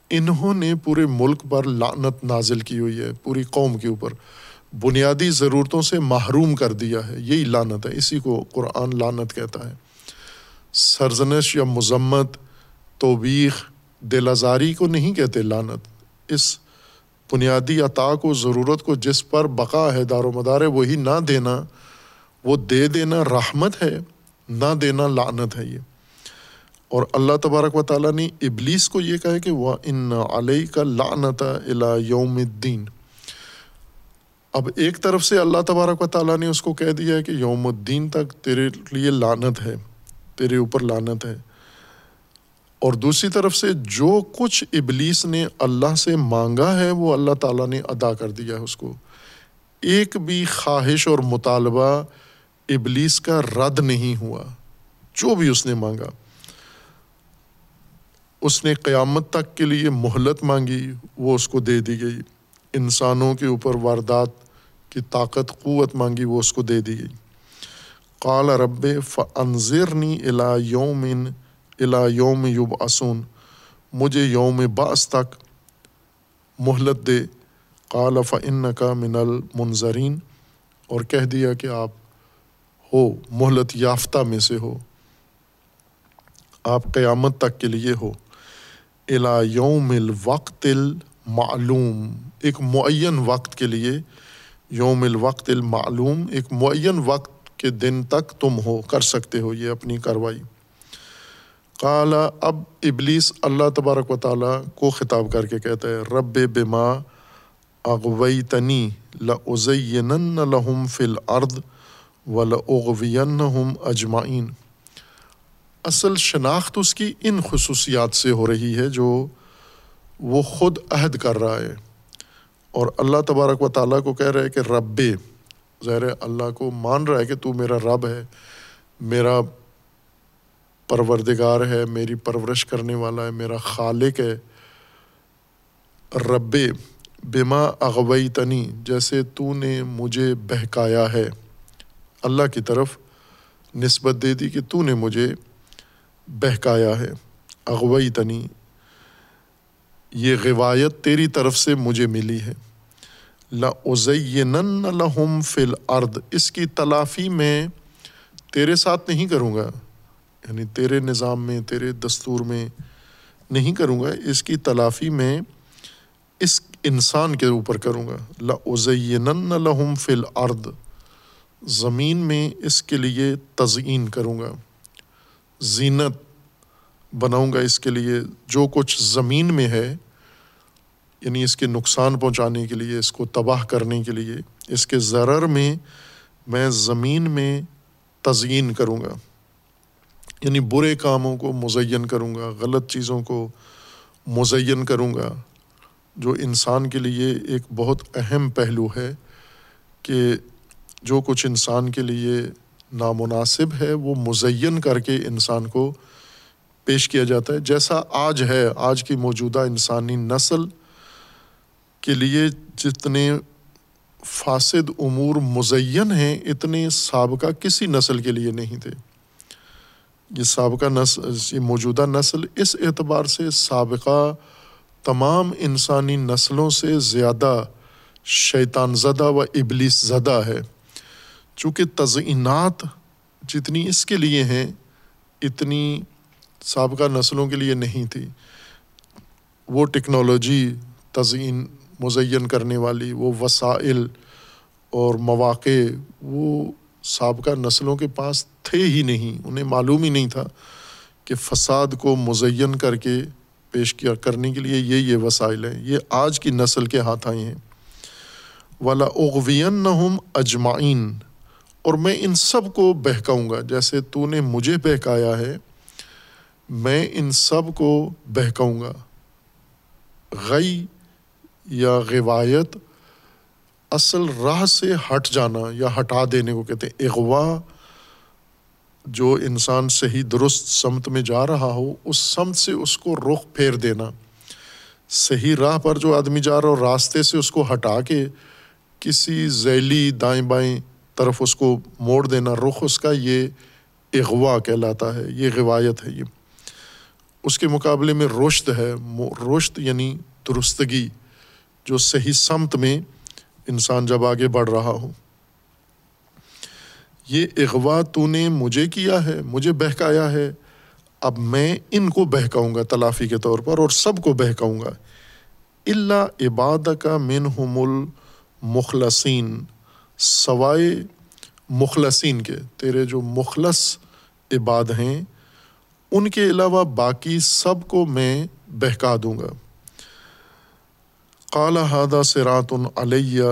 A: انہوں نے پورے ملک پر لانت نازل کی ہوئی ہے، پوری قوم کے اوپر۔ بنیادی ضرورتوں سے محروم کر دیا ہے، یہی لانت ہے، اسی کو قرآن لانت کہتا ہے۔ سرزنش یا مذمت، توبیخ، دل آزاری کو نہیں کہتے لانت اس بنیادی عطا کو، ضرورت کو جس پر بقا ہے، دار و مدار ہے وہی نہ دینا، وہ دے دینا رحمت ہے، نہ دینا لانت ہے یہ۔ اور اللہ تبارک و تعالیٰ نے ابلیس کو یہ کہا کہ وہ ان علیہ کا لانت الا یوم الدین اب ایک طرف سے اللہ تبارک و تعالیٰ نے اس کو کہہ دیا ہے کہ یوم الدین تک تیرے لیے لانت ہے، تیرے اوپر لانت ہے۔ اور دوسری طرف سے جو کچھ ابلیس نے اللہ سے مانگا ہے، وہ اللہ تعالیٰ نے ادا کر دیا ہے اس کو۔ ایک بھی خواہش اور مطالبہ ابلیس کا رد نہیں ہوا، جو بھی اس نے مانگا۔ اس نے قیامت تک کے لیے مہلت مانگی، وہ اس کو دے دی گئی۔ انسانوں کے اوپر واردات کی طاقت، قوت مانگی، وہ اس کو دے دی گئی۔ قال رب فنظرنی الا یومن الا یوم یوب اسون مجھے یوم باس تک مہلت دے۔ قال فن کا من المنظرین۔ اور کہہ دیا کہ آپ ہو، مہلت یافتہ میں سے ہو۔ آپ قیامت تک کے لیے ہو۔ الا یوم الوقت المعلوم، ایک معین وقت کے لیے۔ یوم الوقت المعلوم، ایک معین وقت کے دن تک تم ہو، کر سکتے ہو یہ اپنی کاروائی۔ کالا اب ابلیس اللہ تبارک و تعالیٰ کو خطاب کر کے کہتا ہے، رب بما اغوئی تنی لزین لہم فل ارد و لغوین اجمائین اصل شناخت اس کی ان خصوصیات سے ہو رہی ہے جو وہ خود عہد کر رہا ہے۔ اور اللہ تبارک و تعالیٰ کو کہہ رہا ہے کہ، رب، ظاہر اللہ کو مان رہا ہے کہ تو میرا رب ہے، میرا پروردگار ہے، میری پرورش کرنے والا ہے، میرا خالق ہے۔ رب، بما اغوئی تنی جیسے تو نے مجھے بہکایا ہے۔ اللہ کی طرف نسبت دے دی کہ تو نے مجھے بہکایا ہے۔ اغوئی تنی یہ روایت تیری طرف سے مجھے ملی ہے۔ لَأُزَيِّنَنَّ لَهُمْ فِي الْأَرْضِ، اس کی تلافی میں تیرے ساتھ نہیں کروں گا۔ یعنی تیرے نظام میں، تیرے دستور میں نہیں کروں گا، اس کی تلافی میں اس انسان کے اوپر کروں گا۔ لَأُزَيِّنَنَّ یعنی برے کاموں کو مزین کروں گا، غلط چیزوں کو مزین کروں گا، جو انسان کے لیے ایک بہت اہم پہلو ہے کہ جو کچھ انسان کے لیے نامناسب ہے، وہ مزین کر کے انسان کو پیش کیا جاتا ہے۔ جیسا آج ہے، آج کی موجودہ انسانی نسل کے لیے جتنے فاسد امور مزین ہیں، اتنے سابقہ کسی نسل کے لیے نہیں تھے۔ یہ سابقہ نسل، یہ موجودہ نسل اس اعتبار سے سابقہ تمام انسانی نسلوں سے زیادہ شیطان زدہ و ابلیس زدہ ہے۔ چونکہ تزئینات جتنی اس کے لیے ہیں، اتنی سابقہ نسلوں کے لیے نہیں تھی۔ وہ ٹیکنالوجی تزئین، مزین کرنے والی، وہ وسائل اور مواقع، وہ سابقہ نسلوں کے پاس تھے ہی نہیں، انہیں معلوم ہی نہیں تھا کہ فساد کو مزین کر کے پیش کیا، کرنے کے لیے یہ یہ وسائل ہیں، یہ آج کی نسل کے ہاتھ آئے ہیں۔ ولا اغوین نہ اجمائین اور میں ان سب کو بہکاؤں گا، جیسے تو نے مجھے بہکایا ہے، میں ان سب کو بہکاؤں گا۔ غی یا روایت اصل راہ سے ہٹ جانا یا ہٹا دینے کو کہتے ہیں اغوا، جو انسان صحیح درست سمت میں جا رہا ہو، اس سمت سے اس کو رخ پھیر دینا۔ صحیح راہ پر جو آدمی جا رہا ہو، راستے سے اس کو ہٹا کے کسی ذیلی دائیں بائیں طرف اس کو موڑ دینا، رخ اس کا یہ اغوا کہلاتا ہے، یہ روایت ہے یہ۔ اس کے مقابلے میں روشت ہے روشت یعنی درستگی، جو صحیح سمت میں انسان جب آگے بڑھ رہا ہو۔ یہ اغوا تو نے مجھے کیا ہے، مجھے بہکایا ہے۔ اب میں ان کو بہکاؤں گا تلافی کے طور پر اور سب کو بہکاؤں گا۔ اللہ عباد کا من مخلصین سوائے مخلصین کے۔ تیرے جو مخلص عباد ہیں، ان کے علاوہ باقی سب کو میں بہکا دوں گا۔ قال ہادہ سرات علیہ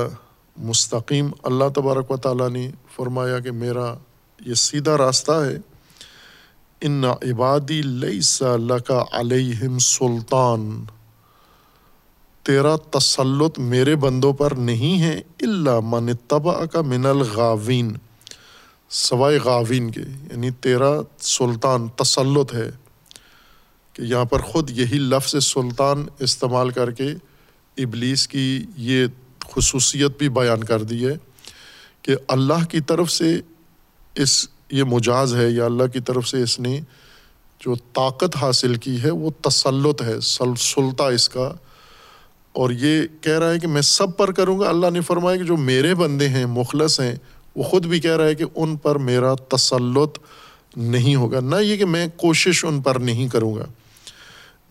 A: مستقیم۔ اللہ تبارک و تعالیٰ نے فرمایا کہ میرا یہ سیدھا راستہ ہے۔ ان عبادی لئی لکا علیہم سلطان۔ تیرا تسلط میرے بندوں پر نہیں ہے اللہ من تبا کا من الغاوین۔ سوائے غاوین کے یعنی تیرا سلطان، تسلط ہے۔ کہ یہاں پر خود یہی لفظ سلطان استعمال کر کے ابلیس کی یہ خصوصیت بھی بیان کر دی ہے کہ اللہ کی طرف سے اس یہ مجاز ہے یا اللہ کی طرف سے اس نے جو طاقت حاصل کی ہے وہ تسلط ہے سلطہ اس کا۔ اور یہ کہہ رہا ہے کہ میں سب پر کروں گا۔ اللہ نے فرمایا کہ جو میرے بندے ہیں، مخلص ہیں، وہ خود بھی کہہ رہا ہے کہ ان پر میرا تسلط نہیں ہوگا۔ نہ یہ کہ میں کوشش ان پر نہیں کروں گا۔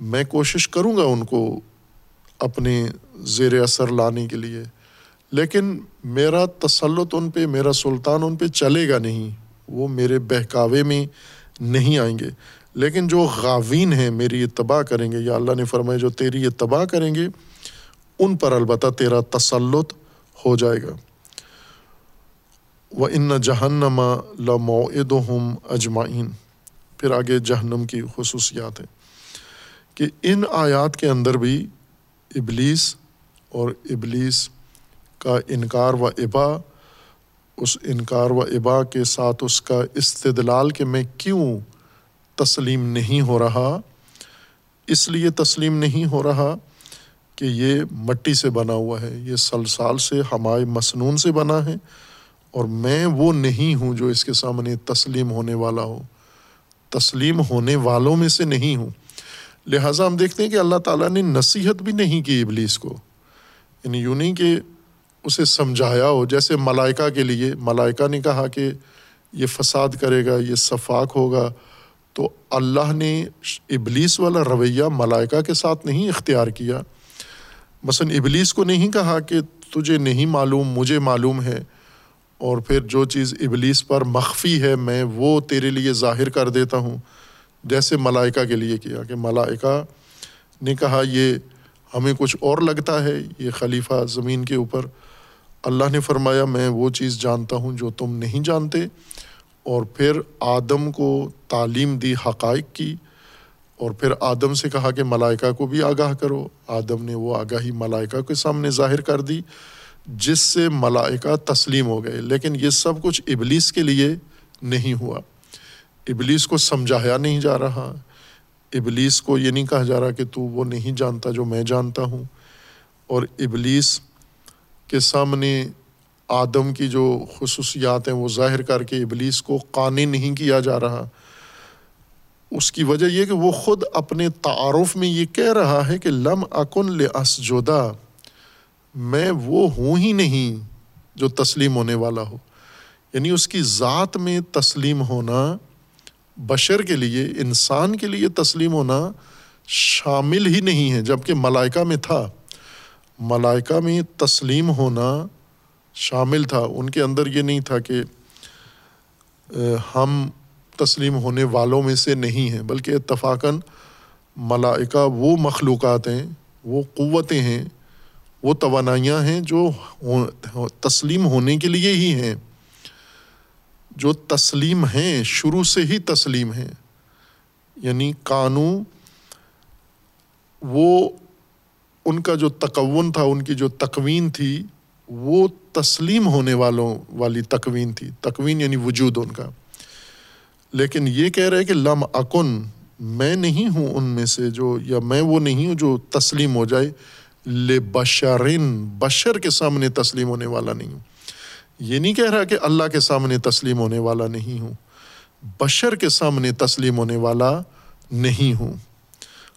A: میں کوشش کروں گا ان کو اپنے زیر اثر لانے کے لیے۔ لیکن میرا تسلط ان پہ، میرا سلطان ان پہ چلے گا نہیں، وہ میرے بہکاوے میں نہیں آئیں گے۔ لیکن جو غاوین ہیں، میری یہ تباہ کریں گے۔ یا اللہ نے فرمایا، جو تیری یہ تباہ کریں گے، ان پر البتہ تیرا تسلط ہو جائے گا۔ وہ ان جہنما لمعد ہم اجمائین پھر آگے جہنم کی خصوصیات ہیں۔ کہ ان آیات کے اندر بھی ابلیس اور ابلیس کا انکار و ابا، اس انکار و ابا کے ساتھ اس کا استدلال کہ میں کیوں تسلیم نہیں ہو رہا، اس لیے تسلیم نہیں ہو رہا کہ یہ مٹی سے بنا ہوا ہے، یہ سلسال سے، ہمائے مسنون سے بنا ہے اور میں وہ نہیں ہوں جو اس کے سامنے تسلیم ہونے والا ہو۔ تسلیم ہونے والوں میں سے نہیں ہوں۔ لہٰذا ہم دیکھتے ہیں کہ اللہ تعالیٰ نے نصیحت بھی نہیں کی ابلیس کو۔ یعنی یوں نہیں کہ اسے سمجھایا ہو، جیسے ملائکہ کے لیے۔ ملائکہ نے کہا کہ یہ فساد کرے گا، یہ صفاق ہوگا۔ تو اللہ نے ابلیس والا رویہ ملائکہ کے ساتھ نہیں اختیار کیا۔ مثلاً ابلیس کو نہیں کہا کہ تجھے نہیں معلوم، مجھے معلوم ہے۔ اور پھر جو چیز ابلیس پر مخفی ہے، میں وہ تیرے لیے ظاہر کر دیتا ہوں۔ جیسے ملائکہ کے لیے کیا کہ ملائکہ نے کہا، یہ ہمیں کچھ اور لگتا ہے، یہ خلیفہ زمین کے اوپر۔ اللہ نے فرمایا، میں وہ چیز جانتا ہوں جو تم نہیں جانتے۔ اور پھر آدم کو تعلیم دی، حقائق کی۔ اور پھر آدم سے کہا کہ ملائکہ کو بھی آگاہ کرو۔ آدم نے وہ آگاہی ملائکہ کے سامنے ظاہر کر دی، جس سے ملائکہ تسلیم ہو گئے۔ لیکن یہ سب کچھ ابلیس کے لیے نہیں ہوا۔ ابلیس کو سمجھایا نہیں جا رہا۔ ابلیس کو یہ نہیں کہا جا رہا کہ تو وہ نہیں جانتا جو میں جانتا ہوں۔ اور ابلیس کے سامنے آدم کی جو خصوصیات ہیں وہ ظاہر کر کے ابلیس کو قانی نہیں کیا جا رہا۔ اس کی وجہ یہ کہ وہ خود اپنے تعارف میں یہ کہہ رہا ہے کہ لم اکن لسجودہ میں وہ ہوں ہی نہیں جو تسلیم ہونے والا ہو۔ یعنی اس کی ذات میں تسلیم ہونا بشر کے لیے، انسان کے لیے تسلیم ہونا شامل ہی نہیں ہے جبکہ ملائکہ میں تھا۔ ملائکہ میں تسلیم ہونا شامل تھا۔ ان کے اندر یہ نہیں تھا کہ ہم تسلیم ہونے والوں میں سے نہیں ہیں، بلکہ اتفاقاً ملائکہ وہ مخلوقات ہیں، وہ قوتیں ہیں، وہ توانائیاں ہیں جو تسلیم ہونے کے لیے ہی ہیں۔ جو تسلیم ہیں، شروع سے ہی تسلیم ہیں۔ یعنی قانون، وہ ان کا جو تکون تھا، ان کی جو تکوین تھی، وہ تسلیم ہونے والوں والی تکوین تھی۔ تکوین یعنی وجود ان کا۔ لیکن یہ کہہ رہے کہ لم اکن، میں نہیں ہوں ان میں سے جو، یا میں وہ نہیں ہوں جو تسلیم ہو جائے۔ لے بشرن بشر کے سامنے تسلیم ہونے والا نہیں ہوں۔ یہ نہیں کہہ رہا کہ اللہ کے سامنے تسلیم ہونے والا نہیں ہوں۔ بشر کے سامنے تسلیم ہونے والا نہیں ہوں۔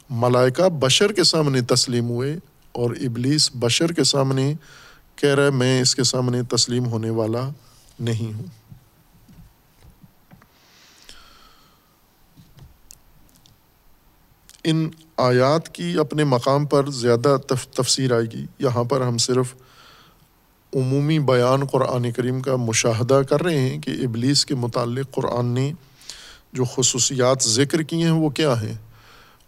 A: ملائکہ بشر کے سامنے تسلیم ہوئے اور ابلیس بشر کے سامنے کہہ رہا ہے، میں اس کے سامنے تسلیم ہونے والا نہیں ہوں۔ ان آیات کی اپنے مقام پر زیادہ تفسیر آئے گی۔ یہاں پر ہم صرف عمومی بیان قرآن کریم کا مشاہدہ کر رہے ہیں کہ ابلیس کے متعلق قرآن نے جو خصوصیات ذکر کی ہیں وہ کیا ہیں؟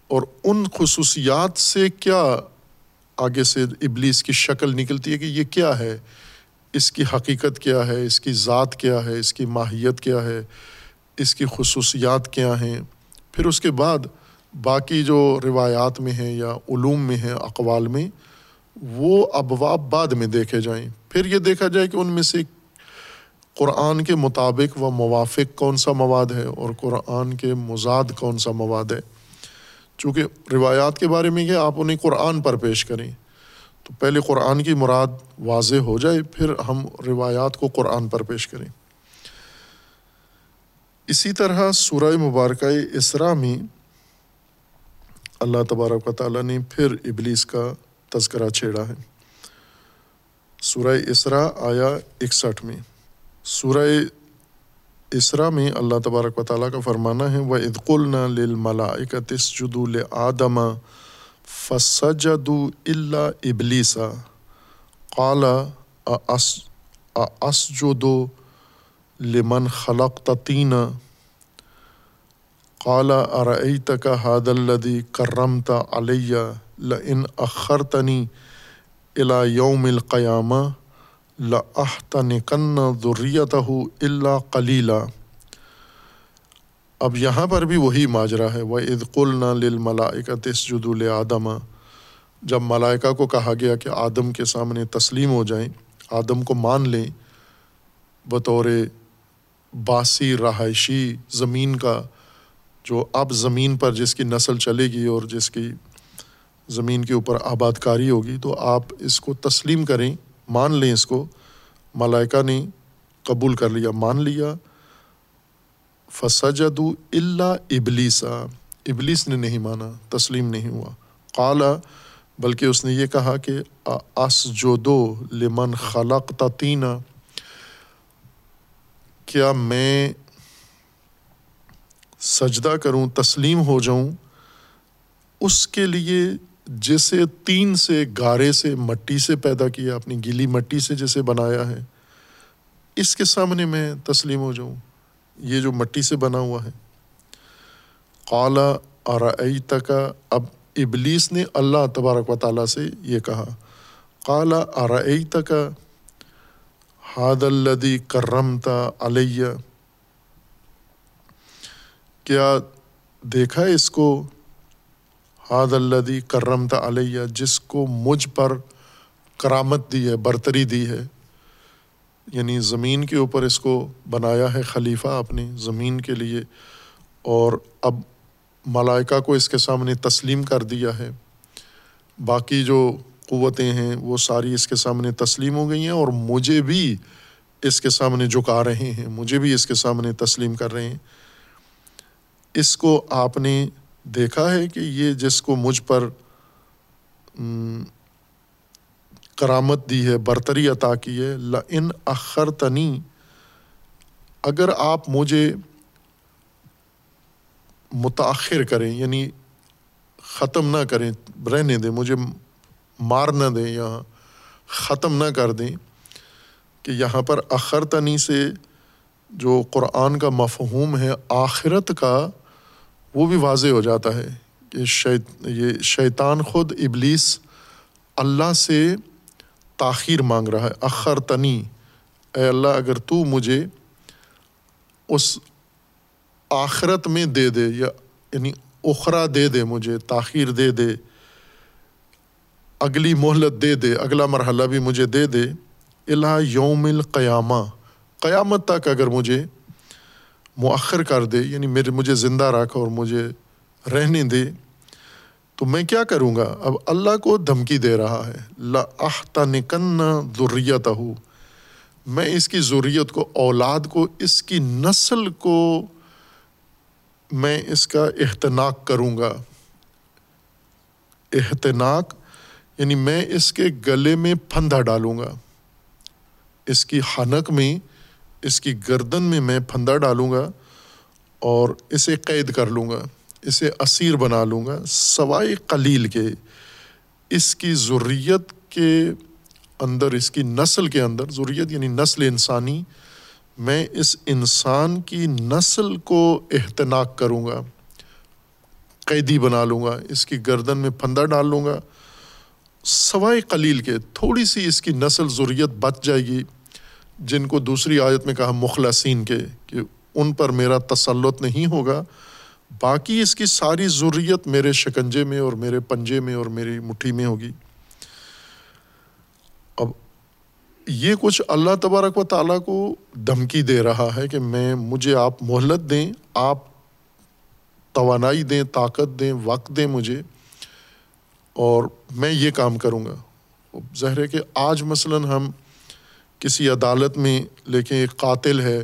A: اور ان خصوصیات سے کیا آگے سے ابلیس کی شکل نکلتی ہے کہ یہ کیا ہے؟ اس کی حقیقت کیا ہے؟ اس کی ذات کیا ہے؟ اس کی ماہیت کیا ہے؟ اس کی خصوصیات کیا ہیں؟ پھر اس کے بعد باقی جو روایات میں ہیں یا علوم میں ہیں، اقوال میں وہ ابواب بعد میں دیکھے جائیں۔ پھر یہ دیکھا جائے کہ ان میں سے قرآن کے مطابق و موافق کون سا مواد ہے اور قرآن کے مزاد کون سا مواد ہے۔ چونکہ روایات کے بارے میں یہ آپ انہیں قرآن پر پیش کریں۔ تو پہلے قرآن کی مراد واضح ہو جائے، پھر ہم روایات کو قرآن پر پیش کریں۔ اسی طرح سورہ مبارکہ اسرا میں اللہ تبارک و تعالیٰ نے پھر ابلیس کا تذکرہ چھیڑا ہے۔ سورہ اسرا آیا اکسٹھ میں سورہ اسرا میں اللہ تبارک و تعالیٰ کا فرمانا ہے وہ ادقل نہ لل ملاکتس جدو آدم فسجد اللہ ابلیسا قالا اسجدو لمن خلق تین قالا ارعیت کا حاد الدی کرمتا علیہ لن اخرتنی الا یوم القیامہ لََََََََََََََََََََََََََََََََََََََََََََََََََََََََََََََََََََََََََََََََََََََ اب یہاں پر بھی وہی اب یہاں پر بھی وہی ماجرا ہے۔ وہ ادقل نہ لل ملائکت جدول جب ملائکہ کو کہا گیا کہ آدم کے سامنے تسلیم ہو جائیں، آدم کو مان لیں، بطور باسی رہائشی زمین کا، جو اب زمین پر جس کی نسل چلے گی اور جس کی زمین کے اوپر آباد کاری ہوگی تو آپ اس کو تسلیم کریں، مان لیں اس کو۔ ملائکہ نے قبول کر لیا، مان لیا۔ فسجد اللہ ابلیسا ابلیس نے نہیں مانا، تسلیم نہیں ہوا۔ قالا بلکہ اس نے یہ کہا کہ اس جو دو لمن خلق تینہ کیا میں سجدہ کروں، تسلیم ہو جاؤں؟ اس کے لیے جسے تین سے گارے سے مٹی سے پیدا کیا، اپنی گیلی مٹی سے جسے بنایا ہے، اس کے سامنے میں تسلیم ہو جاؤں، یہ جو مٹی سے بنا ہوا ہے۔ قالا اور اب ابلیس نے اللہ تبارک و تعالیٰ سے یہ کہا۔ قالا اور تک حاد الدی کرمتا علیہ۔ کیا دیکھا اس کو؟ حاد الدی کرمتا علیہ جس کو مجھ پر کرامت دی ہے، برتری دی ہے۔ یعنی زمین کے اوپر اس کو بنایا ہے خلیفہ اپنی زمین کے لیے، اور اب ملائکہ کو اس کے سامنے تسلیم کر دیا ہے۔ باقی جو قوتیں ہیں، وہ ساری اس کے سامنے تسلیم ہو گئی ہیں، اور مجھے بھی اس کے سامنے جھکا رہے ہیں۔ مجھے بھی اس کے سامنے تسلیم کر رہے ہیں۔ اس کو آپ نے دیکھا ہے کہ یہ جس کو مجھ پر کرامت دی ہے، برتری عطا کی ہے ان اخر تنی اگر آپ مجھے متاخر کریں یعنی ختم نہ کریں، رہنے دیں، مجھے مار نہ دیں یا ختم نہ کر دیں، کہ یہاں پر اخر تنی سے جو قرآن کا مفہوم ہے، آخرت کا وہ بھی واضح ہو جاتا ہے کہ شیط، یہ شیطان خود ابلیس اللہ سے تاخیر مانگ رہا ہے۔ اخر تنی اے اللہ، اگر تو مجھے اس آخرت میں دے دے یا یعنی اخرا دے دے مجھے، تاخیر دے دے، اگلی مہلت دے دے، اگلا مرحلہ بھی مجھے دے دے، الہ یوم القیامہ۔ قیامت تک اگر مجھے مؤخر کر دے یعنی میرے مجھے زندہ رکھ اور مجھے رہنے دے، تو میں کیا کروں گا؟ اب اللہ کو دھمکی دے رہا ہے۔ لا نکن ضروریت ہو میں اس کی ضروریت کو، اولاد کو، اس کی نسل کو میں اس کا احتناق کروں گا۔ احتناق یعنی میں اس کے گلے میں پھندا ڈالوں گا۔ اس کی حنک میں اس کی گردن میں میں پھندا ڈالوں گا اور اسے قید کر لوں گا، اسے اسیر بنا لوں گا، سوائے قلیل کے اس کی ضروریت کے اندر، اس کی نسل کے اندر ضروریت یعنی نسل انسانی، میں اس انسان کی نسل کو احتناق کروں گا، قیدی بنا لوں گا، اس کی گردن میں پھندا ڈال لوں گا۔ سوائے قلیل کے تھوڑی سی اس کی نسل ضروریت بچ جائے گی۔ جن کو دوسری آیت میں کہا مخلصین کے، کہ ان پر میرا تسلط نہیں ہوگا، باقی اس کی ساری ضروریت میرے شکنجے میں اور میرے پنجے میں اور میری مٹھی میں ہوگی۔ اب یہ کچھ اللہ تبارک و تعالیٰ کو دھمکی دے رہا ہے کہ میں، مجھے آپ مہلت دیں، آپ توانائی دیں، طاقت دیں، وقت دیں مجھے، اور میں یہ کام کروں گا۔ ظاہر ہے کہ آج مثلاً ہم کسی عدالت میں لیکن ایک قاتل ہے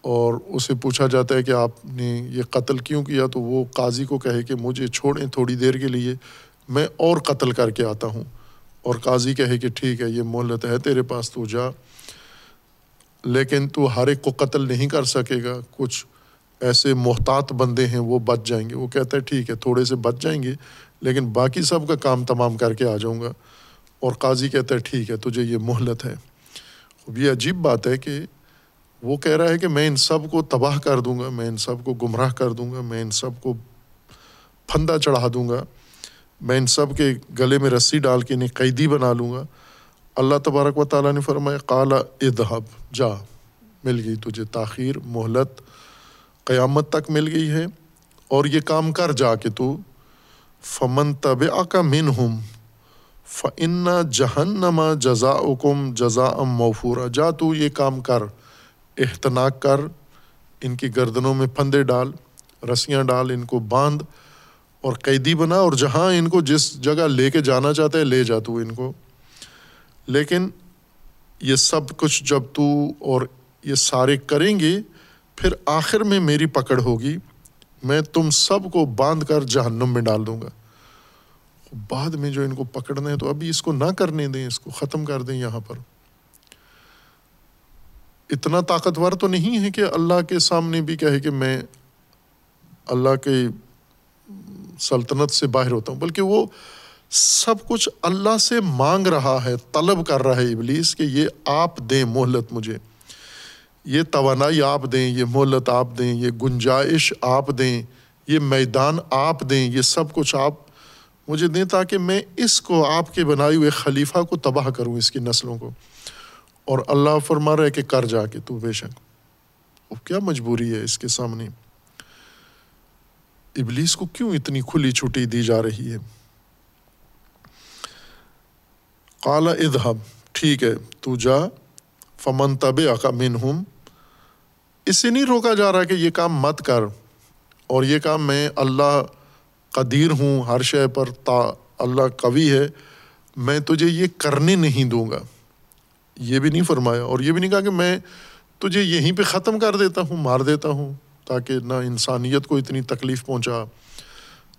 A: اور اسے پوچھا جاتا ہے کہ آپ نے یہ قتل کیوں کیا تو وہ قاضی کو کہے کہ مجھے چھوڑیں تھوڑی دیر کے لیے، میں اور قتل کر کے آتا ہوں۔ اور قاضی کہے کہ ٹھیک ہے، یہ مہلت ہے، تیرے پاس تو جا۔ لیکن تو ہر ایک کو قتل نہیں کر سکے گا۔ کچھ ایسے محتاط بندے ہیں، وہ بچ جائیں گے۔ وہ کہتا ہے ٹھیک ہے، تھوڑے سے بچ جائیں گے، لیکن باقی سب کا کام تمام کر کے آ جاؤں گا۔ اور قاضی کہتا ہے ٹھیک ہے، تجھے یہ مہلت ہے۔ اب یہ عجیب بات ہے کہ وہ کہہ رہا ہے کہ میں ان سب کو تباہ کر دوں گا، میں ان سب کو گمراہ کر دوں گا، میں ان سب کو پھندا چڑھا دوں گا، میں ان سب کے گلے میں رسی ڈال کے انہیں قیدی بنا لوں گا۔ اللہ تبارک و تعالیٰ نے فرمایا کالا ادہب جا، مل گئی تجھے، تاخیر، مہلت، قیامت تک مل گئی ہے، اور یہ کام کر جا کے تو فمن طب کا من ہم فن جہنما جزا اکم جزا ام موفورا۔ جا تو یہ کام کر احتناق کر، ان کی گردنوں میں پھندے ڈال، رسیاں ڈال، ان کو باندھ اور قیدی بنا اور جہاں ان کو جس جگہ لے کے جانا چاہتا ہے لے جا تو ان کو۔ لیکن یہ سب کچھ جب تو اور یہ سارے کریں گے، پھر آخر میں میری پکڑ ہوگی۔ میں تم سب کو باندھ کر جہنم میں ڈال دوں گا۔ بعد میں جو ان کو پکڑنا ہے تو ابھی اس کو نہ کرنے دیں، اس کو ختم کر دیں یہاں پر۔ اتنا طاقتور تو نہیں ہے کہ اللہ کے سامنے بھی کہے کہ میں اللہ کے سلطنت سے باہر ہوتا ہوں، بلکہ وہ سب کچھ اللہ سے مانگ رہا ہے، طلب کر رہا ہے ابلیس کہ یہ آپ دیں مہلت مجھے۔ یہ توانائی آپ دیں، یہ مہلت آپ دیں، یہ گنجائش آپ دیں، یہ میدان آپ دیں، یہ سب کچھ آپ مجھے دیں تاکہ میں اس کو آپ کے بنائے ہوئے خلیفہ کو تباہ کروں اس کی نسلوں کو۔ اور اللہ فرما رہے کہ کر جا کے تو بے شک۔ کیا مجبوری ہے اس کے سامنے۔ ابلیس کو کیوں اتنی کھلی چھٹی دی جا رہی ہے؟ کالا ادہب ٹھیک ہے، تو جا، فمن طب من ہوں اس سے نہیں روکا جا رہا کہ یہ کام مت کر۔ اور یہ کام میں اللہ قدیر ہوں، ہر شے پر تا اللہ قوی ہے، میں تجھے یہ کرنے نہیں دوں گا۔ یہ بھی نہیں فرمایا، اور یہ بھی نہیں کہا کہ میں تجھے یہیں پہ ختم کر دیتا ہوں، مار دیتا ہوں، تاکہ نہ انسانیت کو اتنی تکلیف پہنچا،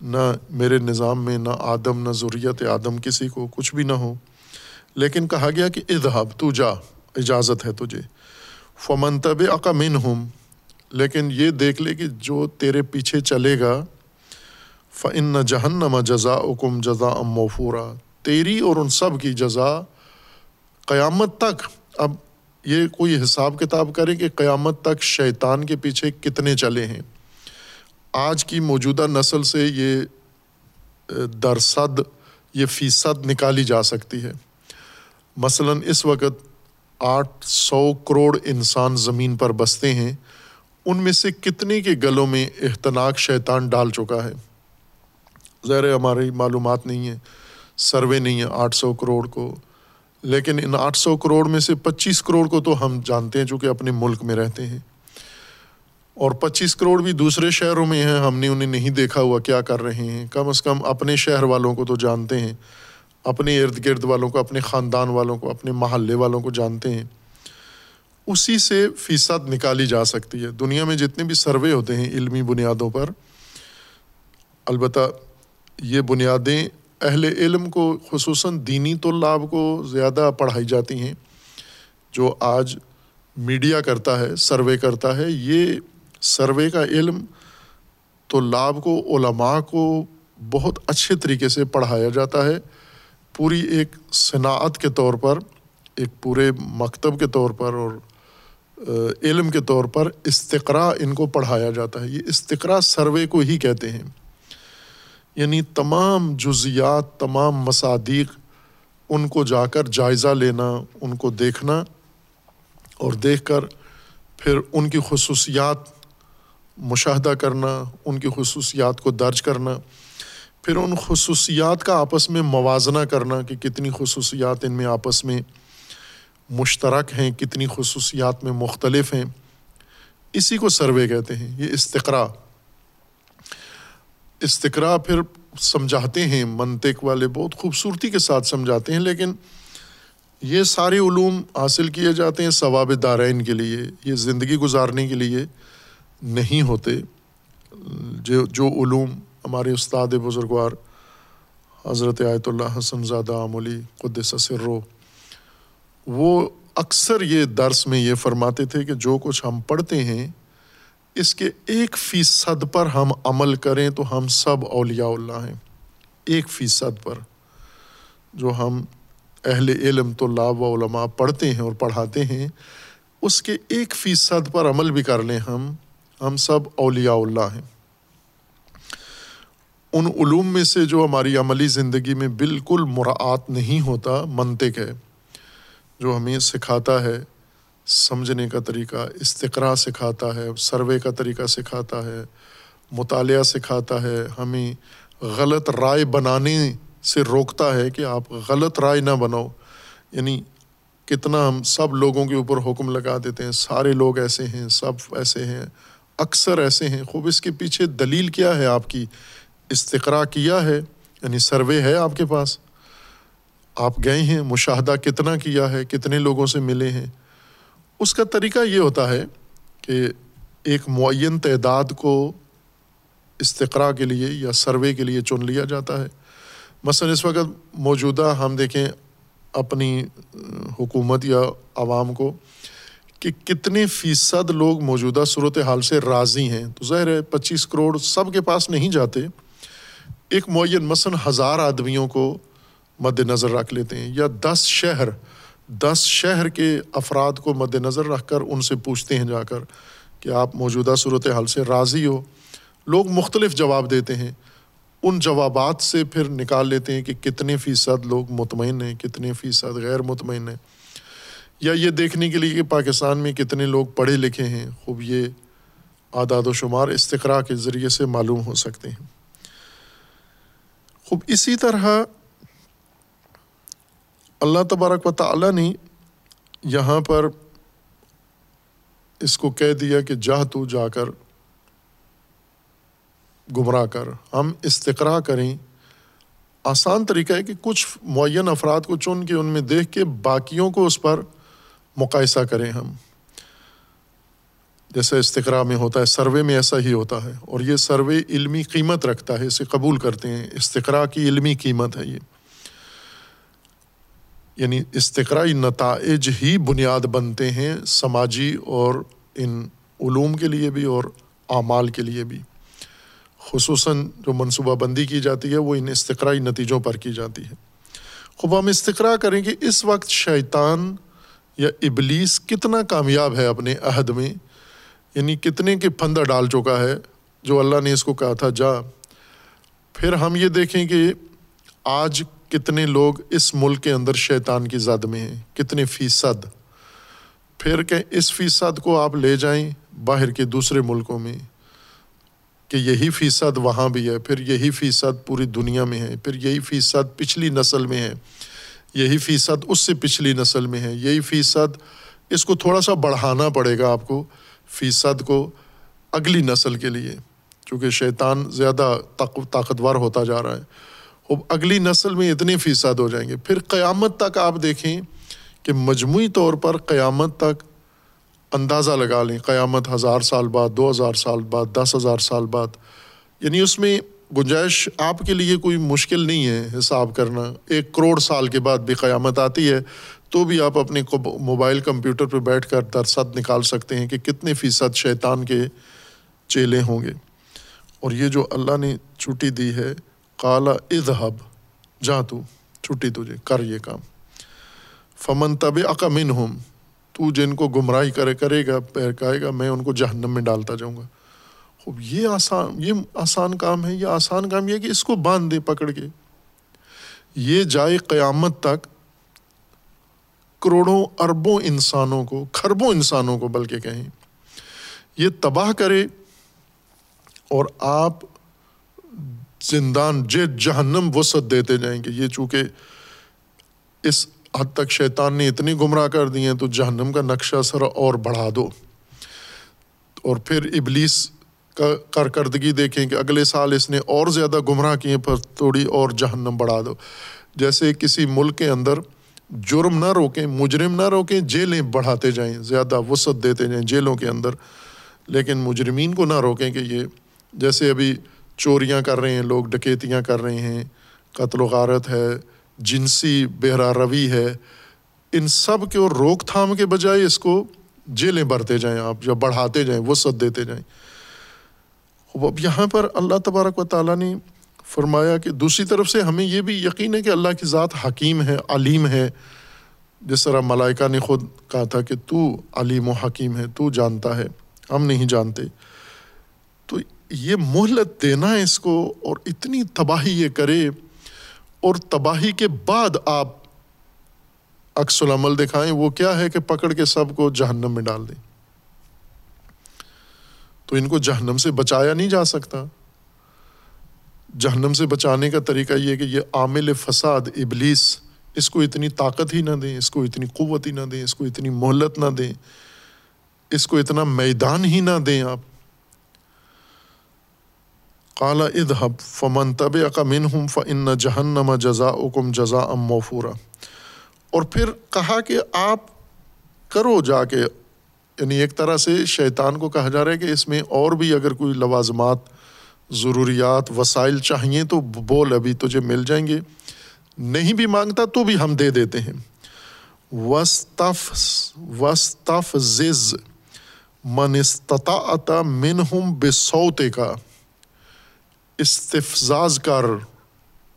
A: نہ میرے نظام میں، نہ آدم، نہ ضروریت آدم کسی کو کچھ بھی نہ ہو۔ لیکن کہا گیا کہ ادہب تو جا، اجازت ہے تجھے۔ فمن طب عقمن ہوں لیکن یہ دیکھ لے کہ جو تیرے پیچھے چلے گا فن جہنم جزا اکم جزا ام موفورا۔ تیری اور ان سب کی جزا قیامت تک۔ اب یہ کوئی حساب کتاب کرے کہ قیامت تک شیطان کے پیچھے کتنے چلے ہیں۔ آج کی موجودہ نسل سے یہ درصد یہ فیصد نکالی جا سکتی ہے۔ مثلاً اس وقت آٹھ سو کروڑ انسان زمین پر بستے ہیں۔ ان میں سے کتنے کے گلوں میں احتناق شیطان ڈال چکا ہے۔ ظاہر ہماری معلومات نہیں ہے، سروے نہیں ہے آٹھ سو کروڑ کو۔ لیکن ان آٹھ سو کروڑ میں سے پچیس کروڑ کو تو ہم جانتے ہیں چونکہ اپنے ملک میں رہتے ہیں۔ اور پچیس کروڑ بھی دوسرے شہروں میں ہیں، ہم نے انہیں نہیں دیکھا ہوا کیا کر رہے ہیں۔ کم از کم اپنے شہر والوں کو تو جانتے ہیں، اپنے ارد گرد والوں کو، اپنے خاندان والوں کو، اپنے محلے والوں کو جانتے ہیں۔ اسی سے فیصد نکالی جا سکتی ہے۔ دنیا میں جتنے بھی سروے ہوتے ہیں علمی بنیادوں پر، البتہ یہ بنیادیں اہل علم کو خصوصاً دینی طلاب کو زیادہ پڑھائی جاتی ہیں، جو آج میڈیا کرتا ہے، سروے کرتا ہے۔ یہ سروے کا علم طلاب کو، علماء کو بہت اچھے طریقے سے پڑھایا جاتا ہے۔ پوری ایک صنعت کے طور پر، ایک پورے مکتب کے طور پر اور علم کے طور پر استقرا ان کو پڑھایا جاتا ہے۔ یہ استقرا سروے کو ہی کہتے ہیں۔ یعنی تمام جزیات تمام مصادیق ان کو جا کر جائزہ لینا، ان کو دیکھنا اور دیکھ کر پھر ان کی خصوصیات مشاہدہ کرنا، ان کی خصوصیات کو درج کرنا، پھر ان خصوصیات کا آپس میں موازنہ کرنا کہ کتنی خصوصیات ان میں آپس میں مشترک ہیں، کتنی خصوصیات میں مختلف ہیں۔ اسی کو سروے کہتے ہیں، یہ استقرا۔ استقرا پھر سمجھاتے ہیں، منطق والے بہت خوبصورتی کے ساتھ سمجھاتے ہیں، لیکن یہ سارے علوم حاصل کیے جاتے ہیں ثواب دارین کے لیے، یہ زندگی گزارنے کے لیے نہیں ہوتے۔ جو جو علوم ہمارے استاد بزرگوار حضرت آیت اللہ حسن زادہ عملی قدس سرو وہ اکثر یہ درس میں یہ فرماتے تھے کہ جو کچھ ہم پڑھتے ہیں اس کے ایک فیصد پر ہم عمل کریں تو ہم سب اولیاء اللہ ہیں۔ ایک فیصد پر جو ہم اہل علم تو لاب و علماء پڑھتے ہیں اور پڑھاتے ہیں، اس کے ایک فیصد پر عمل بھی کر لیں ہم ہم سب اولیاء اللہ ہیں۔ ان علوم میں سے جو ہماری عملی زندگی میں بالکل مراعات نہیں ہوتا، منطق ہے، جو ہمیں سکھاتا ہے سمجھنے کا طریقہ استقرا سکھاتا ہے، سروے کا طریقہ سکھاتا ہے، مطالعہ سکھاتا ہے۔ ہمیں غلط رائے بنانے سے روکتا ہے کہ آپ غلط رائے نہ بناؤ۔ یعنی کتنا ہم سب لوگوں کے اوپر حکم لگا دیتے ہیں، سارے لوگ ایسے ہیں، سب ایسے ہیں، اکثر ایسے ہیں۔ خوب، اس کے پیچھے دلیل کیا ہے آپ کی؟ استقرا کیا ہے؟ یعنی سروے ہے آپ کے پاس۔ آپ گئے ہیں، مشاہدہ کتنا کیا ہے؟ کتنے لوگوں سے ملے ہیں؟ اس کا طریقہ یہ ہوتا ہے کہ ایک معین تعداد کو استقرا کے لیے یا سروے کے لیے چن لیا جاتا ہے۔ مثلاً اس وقت موجودہ ہم دیکھیں اپنی حکومت یا عوام کو کہ کتنے فیصد لوگ موجودہ صورت حال سے راضی ہیں۔ تو ظاہر ہے پچیس کروڑ سب کے پاس نہیں جاتے۔ ایک معین مثلاً ہزار آدمیوں کو مد نظر رکھ لیتے ہیں یا دس شہر دس شہر کے افراد کو مد نظر رکھ کر ان سے پوچھتے ہیں جا کر کہ آپ موجودہ صورت حال سے راضی ہو۔ لوگ مختلف جواب دیتے ہیں۔ ان جوابات سے پھر نکال لیتے ہیں کہ کتنے فیصد لوگ مطمئن ہیں، کتنے فیصد غیر مطمئن ہیں۔ یا یہ دیکھنے کے لیے کہ پاکستان میں کتنے لوگ پڑھے لکھے ہیں۔ خوب یہ اعداد و شمار استقرا کے ذریعے سے معلوم ہو سکتے ہیں۔ خوب اسی طرح اللہ تبارک و تعالیٰ نے یہاں پر اس کو کہہ دیا کہ جا تو جا کر گمراہ کر۔ ہم استقرا کریں۔ آسان طریقہ ہے کہ کچھ معین افراد کو چن کے ان میں دیکھ کے باقیوں کو اس پر مقاصہ کریں ہم۔ جیسے استقرا میں ہوتا ہے، سروے میں ایسا ہی ہوتا ہے۔ اور یہ سروے علمی قیمت رکھتا ہے، اسے قبول کرتے ہیں۔ استقرا کی علمی قیمت ہے یہ۔ یعنی استقرائی نتائج ہی بنیاد بنتے ہیں سماجی اور ان علوم کے لیے بھی اور اعمال کے لیے بھی۔ خصوصاً جو منصوبہ بندی کی جاتی ہے وہ ان استقرائی نتیجوں پر کی جاتی ہے۔ خوب ہم استقرا کریں کہ اس وقت شیطان یا ابلیس کتنا کامیاب ہے اپنے عہد میں۔ یعنی کتنے کے پھندہ ڈال چکا ہے۔ جو اللہ نے اس کو کہا تھا، جا۔ پھر ہم یہ دیکھیں کہ آج کتنے لوگ اس ملک کے اندر شیطان کی زد میں ہیں؟ کتنے فیصد؟ پھر کہ اس فیصد کو آپ لے جائیں باہر کے دوسرے ملکوں میں، کہ یہی فیصد وہاں بھی ہے، پھر یہی فیصد پوری دنیا میں ہے، پھر یہی فیصد پچھلی نسل میں ہے، یہی فیصد اس سے پچھلی نسل میں ہے، یہی فیصد اس کو تھوڑا سا بڑھانا پڑے گا آپ کو فیصد کو اگلی نسل کے لیے، چونکہ شیطان زیادہ طاقتور ہوتا جا رہا ہے۔ اگلی نسل میں اتنے فیصد ہو جائیں گے۔ پھر قیامت تک آپ دیکھیں کہ مجموعی طور پر قیامت تک اندازہ لگا لیں۔ قیامت ہزار سال بعد، دو ہزار سال بعد، دس ہزار سال بعد۔ یعنی اس میں گنجائش آپ کے لیے کوئی مشکل نہیں ہے حساب کرنا۔ ایک کروڑ سال کے بعد بھی قیامت آتی ہے تو بھی آپ اپنے موبائل، کمپیوٹر پہ بیٹھ کر درصد نکال سکتے ہیں کہ کتنے فیصد شیطان کے چیلے ہوں گے۔ اور یہ جو اللہ نے چھٹی دی ہے کالا اذہب جا تو، چھٹی تجھے، کر یہ کام۔ فمن طب اکمن ہوں تو جن کو گمراہی کرے کرے گا کہے گا، میں ان کو جہنم میں ڈالتا جاؤں گا۔ خوب، یہ آسان یہ آسان کام ہے، یہ آسان کام یہ کہ اس کو باندھ دے، پکڑ کے۔ یہ جائے قیامت تک کروڑوں، اربوں انسانوں کو، کھربوں انسانوں کو، بلکہ کہیں۔ یہ تباہ کرے اور آپ زندان جے جہنم وسعت دیتے جائیں گے۔ یہ چونکہ اس حد تک شیطان نے اتنی گمراہ کر دی ہیں تو جہنم کا نقشہ سر اور بڑھا دو۔ اور پھر ابلیس کا کارکردگی دیکھیں کہ اگلے سال اس نے اور زیادہ گمراہ کیے پر تھوڑی اور جہنم بڑھا دو۔ جیسے کسی ملک کے اندر جرم نہ روکیں، مجرم نہ روکیں، جیلیں بڑھاتے جائیں، زیادہ وسعت دیتے جائیں جیلوں کے اندر، لیکن مجرمین کو نہ روکیں کہ یہ جیسے ابھی چوریاں کر رہے ہیں، لوگ ڈکیتیاں کر رہے ہیں، قتل و غارت ہے، جنسی بہرا روی ہے۔ ان سب کے اور روک تھام کے بجائے اس کو جیلیں بھرتے جائیں آپ یا بڑھاتے جائیں، وسعت دیتے جائیں۔ اب یہاں پر اللہ تبارک و تعالیٰ نے فرمایا کہ دوسری طرف سے ہمیں یہ بھی یقین ہے کہ اللہ کی ذات حکیم ہے، علیم ہے۔ جس طرح ملائکہ نے خود کہا تھا کہ تو علیم و حکیم ہے، تو جانتا ہے، ہم نہیں جانتے۔ یہ مہلت دینا اس کو اور اتنی تباہی یہ کرے اور تباہی کے بعد آپ عکس العمل دکھائیں، وہ کیا ہے کہ پکڑ کے سب کو جہنم میں ڈال دیں۔ تو ان کو جہنم سے بچایا نہیں جا سکتا۔ جہنم سے بچانے کا طریقہ یہ کہ یہ عامل فساد، ابلیس، اس کو اتنی طاقت ہی نہ دیں، اس کو اتنی قوت ہی نہ دیں، اس کو اتنی مہلت نہ دیں، اس کو اتنا میدان ہی نہ دیں آپ۔ کالا ادہب فمن طب اقمن ہوں فن جہنم جزا اکم جزا ام موفورا. اور پھر کہا کہ آپ کرو جا کے یعنی ایک طرح سے شیطان کو کہا جا رہا ہے کہ اس میں اور بھی اگر کوئی لوازمات، ضروریات، وسائل چاہیے تو بول، ابھی تجھے مل جائیں گے۔ نہیں بھی مانگتا تو بھی ہم دے دیتے ہیں۔ وسطف وسطف زز من استطاعت منہم بسوتے کا استفزاز کر،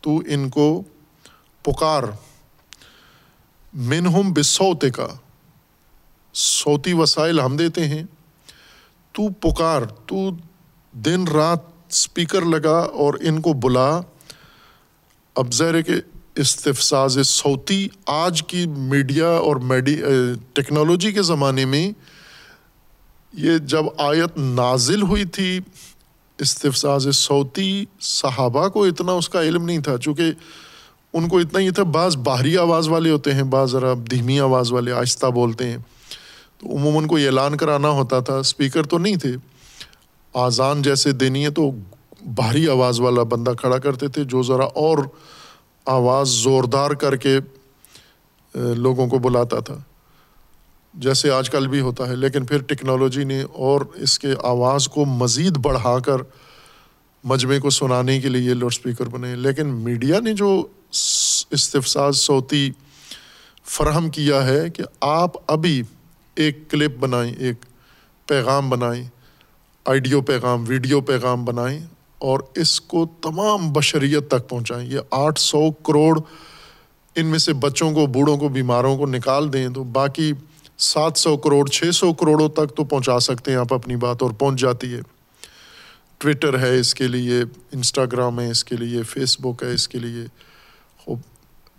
A: تو ان کو پکار۔ منہم بسوتے کا صوتی وسائل ہم دیتے ہیں۔ تو پکار، تو دن رات اسپیکر لگا اور ان کو بلا۔ اب زہر کہ استفساز صوتی آج کی میڈیا اور میڈی ٹیکنالوجی کے زمانے میں یہ جب آیت نازل ہوئی تھی استفساز صوتی صحابہ کو اتنا اس کا علم نہیں تھا، چونکہ ان کو اتنا ہی تھا، بعض باہری آواز والے ہوتے ہیں، بعض ذرا دھیمی آواز والے آہستہ بولتے ہیں۔ تو عموماً کو اعلان کرانا ہوتا تھا اسپیکر تو نہیں تھے۔ آزان جیسے دینی ہے تو بھاری آواز والا بندہ کھڑا کرتے تھے، جو ذرا اور آواز زوردار کر کے لوگوں کو بلاتا تھا۔ جیسے آج کل بھی ہوتا ہے، لیکن پھر ٹیکنالوجی نے اور اس کے آواز کو مزید بڑھا کر مجمے کو سنانے کے لیے لاؤڈ اسپیکر بنے۔ لیکن میڈیا نے جو استفساز صوتی فراہم کیا ہے کہ آپ ابھی ایک کلپ بنائیں، ایک پیغام بنائیں آئیڈیو پیغام، ویڈیو پیغام بنائیں اور اس کو تمام بشریت تک پہنچائیں۔ یہ آٹھ سو کروڑ ان میں سے بچوں کو، بوڑھوں کو، بیماروں کو نکال دیں تو باقی سات سو کروڑ، چھ سو کروڑوں تک تو پہنچا سکتے ہیں آپ اپنی بات اور پہنچ جاتی ہے۔ ٹویٹر ہے اس کے لیے، انسٹاگرام ہے اس کے لیے فیس بک ہے اس کے لیے۔ خوب،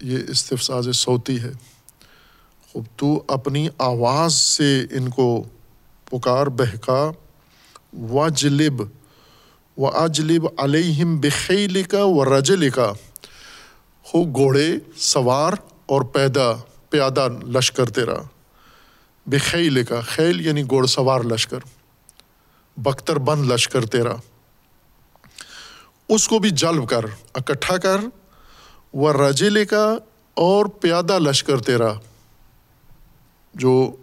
A: یہ استفساز صوتی ہے۔ خوب، تو اپنی آواز سے ان کو پکار، بہکا۔ وجلب و اجلب علیہم بخیل کا و رجل کا ہو گھوڑے سوار اور پیدا، پیادہ لشکر تیرا۔ بے کا خیل یعنی گھوڑ سوار لشکر بختر بند لشکر تیرا۔ اس کو بھی جلب کر، اکٹھا کر وہ رجیلے کا اور پیادہ لشکر تیرا۔ جو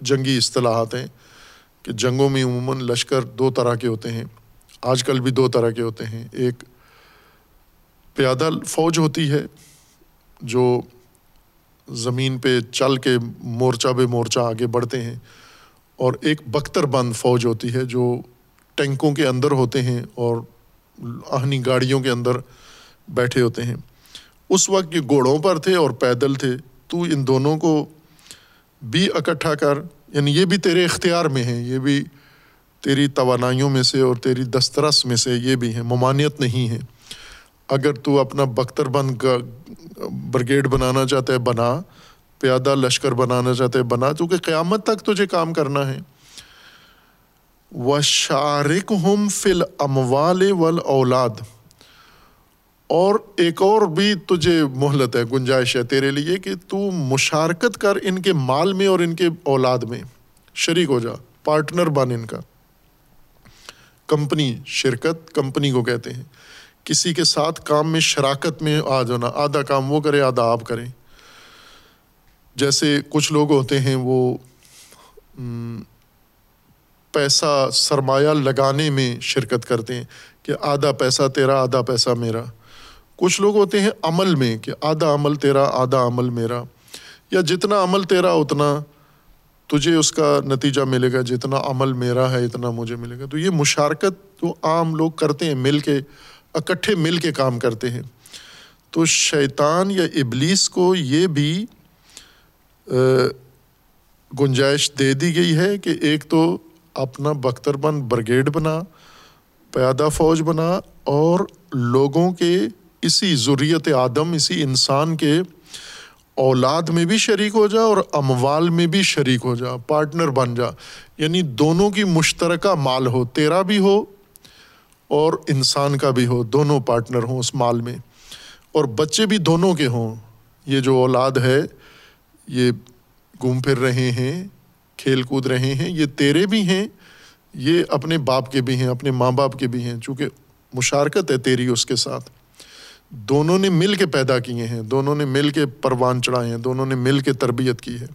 A: جنگی اصطلاحات ہیں کہ جنگوں میں عموماً لشکر دو طرح کے ہوتے ہیں، آج کل بھی دو طرح کے ہوتے ہیں۔ ایک پیادہ فوج ہوتی ہے، جو زمین پہ چل کے مورچہ بے مورچہ آگے بڑھتے ہیں اور ایک بختر بند فوج ہوتی ہے جو ٹینکوں کے اندر ہوتے ہیں اور آہنی گاڑیوں کے اندر بیٹھے ہوتے ہیں۔ اس وقت یہ گھوڑوں پر تھے اور پیدل تھے۔ تو ان دونوں کو بھی اکٹھا کر یعنی یہ بھی تیرے اختیار میں ہیں، یہ بھی تیری توانائیوں میں سے اور تیری دسترس میں سے یہ بھی ہیں، ممانعت نہیں ہے اگر تو اپنا بختر بند برگیڈ بنانا چاہتا ہے، بنا، پیادہ لشکر بنانا چاہتے ہے، بنا چونکہ قیامت تک تجھے کام کرنا ہے۔ و شارک ہم فل اموال ول اولاد اور ایک اور بھی تجھے مہلت ہے، گنجائش ہے تیرے لیے کہ تو مشارکت کر ان کے مال میں اور ان کے اولاد میں۔ شریک ہو جا، پارٹنر بن ان کا۔ کمپنی، شرکت کمپنی کو کہتے ہیں۔ کسی کے ساتھ کام میں، شراکت میں آ جانا، آدھا کام وہ کرے، آدھا آپ کریں۔ جیسے کچھ لوگ ہوتے ہیں وہ پیسہ سرمایہ لگانے میں شرکت کرتے ہیں کہ آدھا پیسہ تیرا، آدھا پیسہ میرا۔ کچھ لوگ ہوتے ہیں عمل میں کہ آدھا عمل تیرا، آدھا عمل میرا۔ یا جتنا عمل تیرا، اتنا تجھے اس کا نتیجہ ملے گا۔ جتنا عمل میرا ہے، اتنا مجھے ملے گا۔ تو یہ مشارکت تو عام لوگ کرتے ہیں، مل کے اکٹھے مل کے کام کرتے ہیں۔ تو شیطان یا ابلیس کو یہ بھی گنجائش دے دی گئی ہے کہ ایک تو اپنا بختر بند برگیڈ بنا، پیادہ فوج بنا، اور لوگوں کے اسی ضروریت آدم، اسی انسان کے اولاد میں بھی شریک ہو جا اور اموال میں بھی شریک ہو جا، پارٹنر بن جا۔ یعنی دونوں کی مشترکہ مال ہو تیرا بھی ہو اور انسان کا بھی ہو، دونوں پارٹنر ہوں اس مال میں، اور بچے بھی دونوں کے ہوں۔ یہ جو اولاد ہے، یہ گھوم پھر رہے ہیں، کھیل کود رہے ہیں، یہ تیرے بھی ہیں، یہ اپنے باپ کے بھی ہیں، اپنے ماں باپ کے بھی ہیں، چونکہ مشارکت ہے تیری اس کے ساتھ۔ دونوں نے مل کے پیدا کیے ہیں، دونوں نے مل کے پروان چڑھائے ہیں، دونوں نے مل کے تربیت کی ہے۔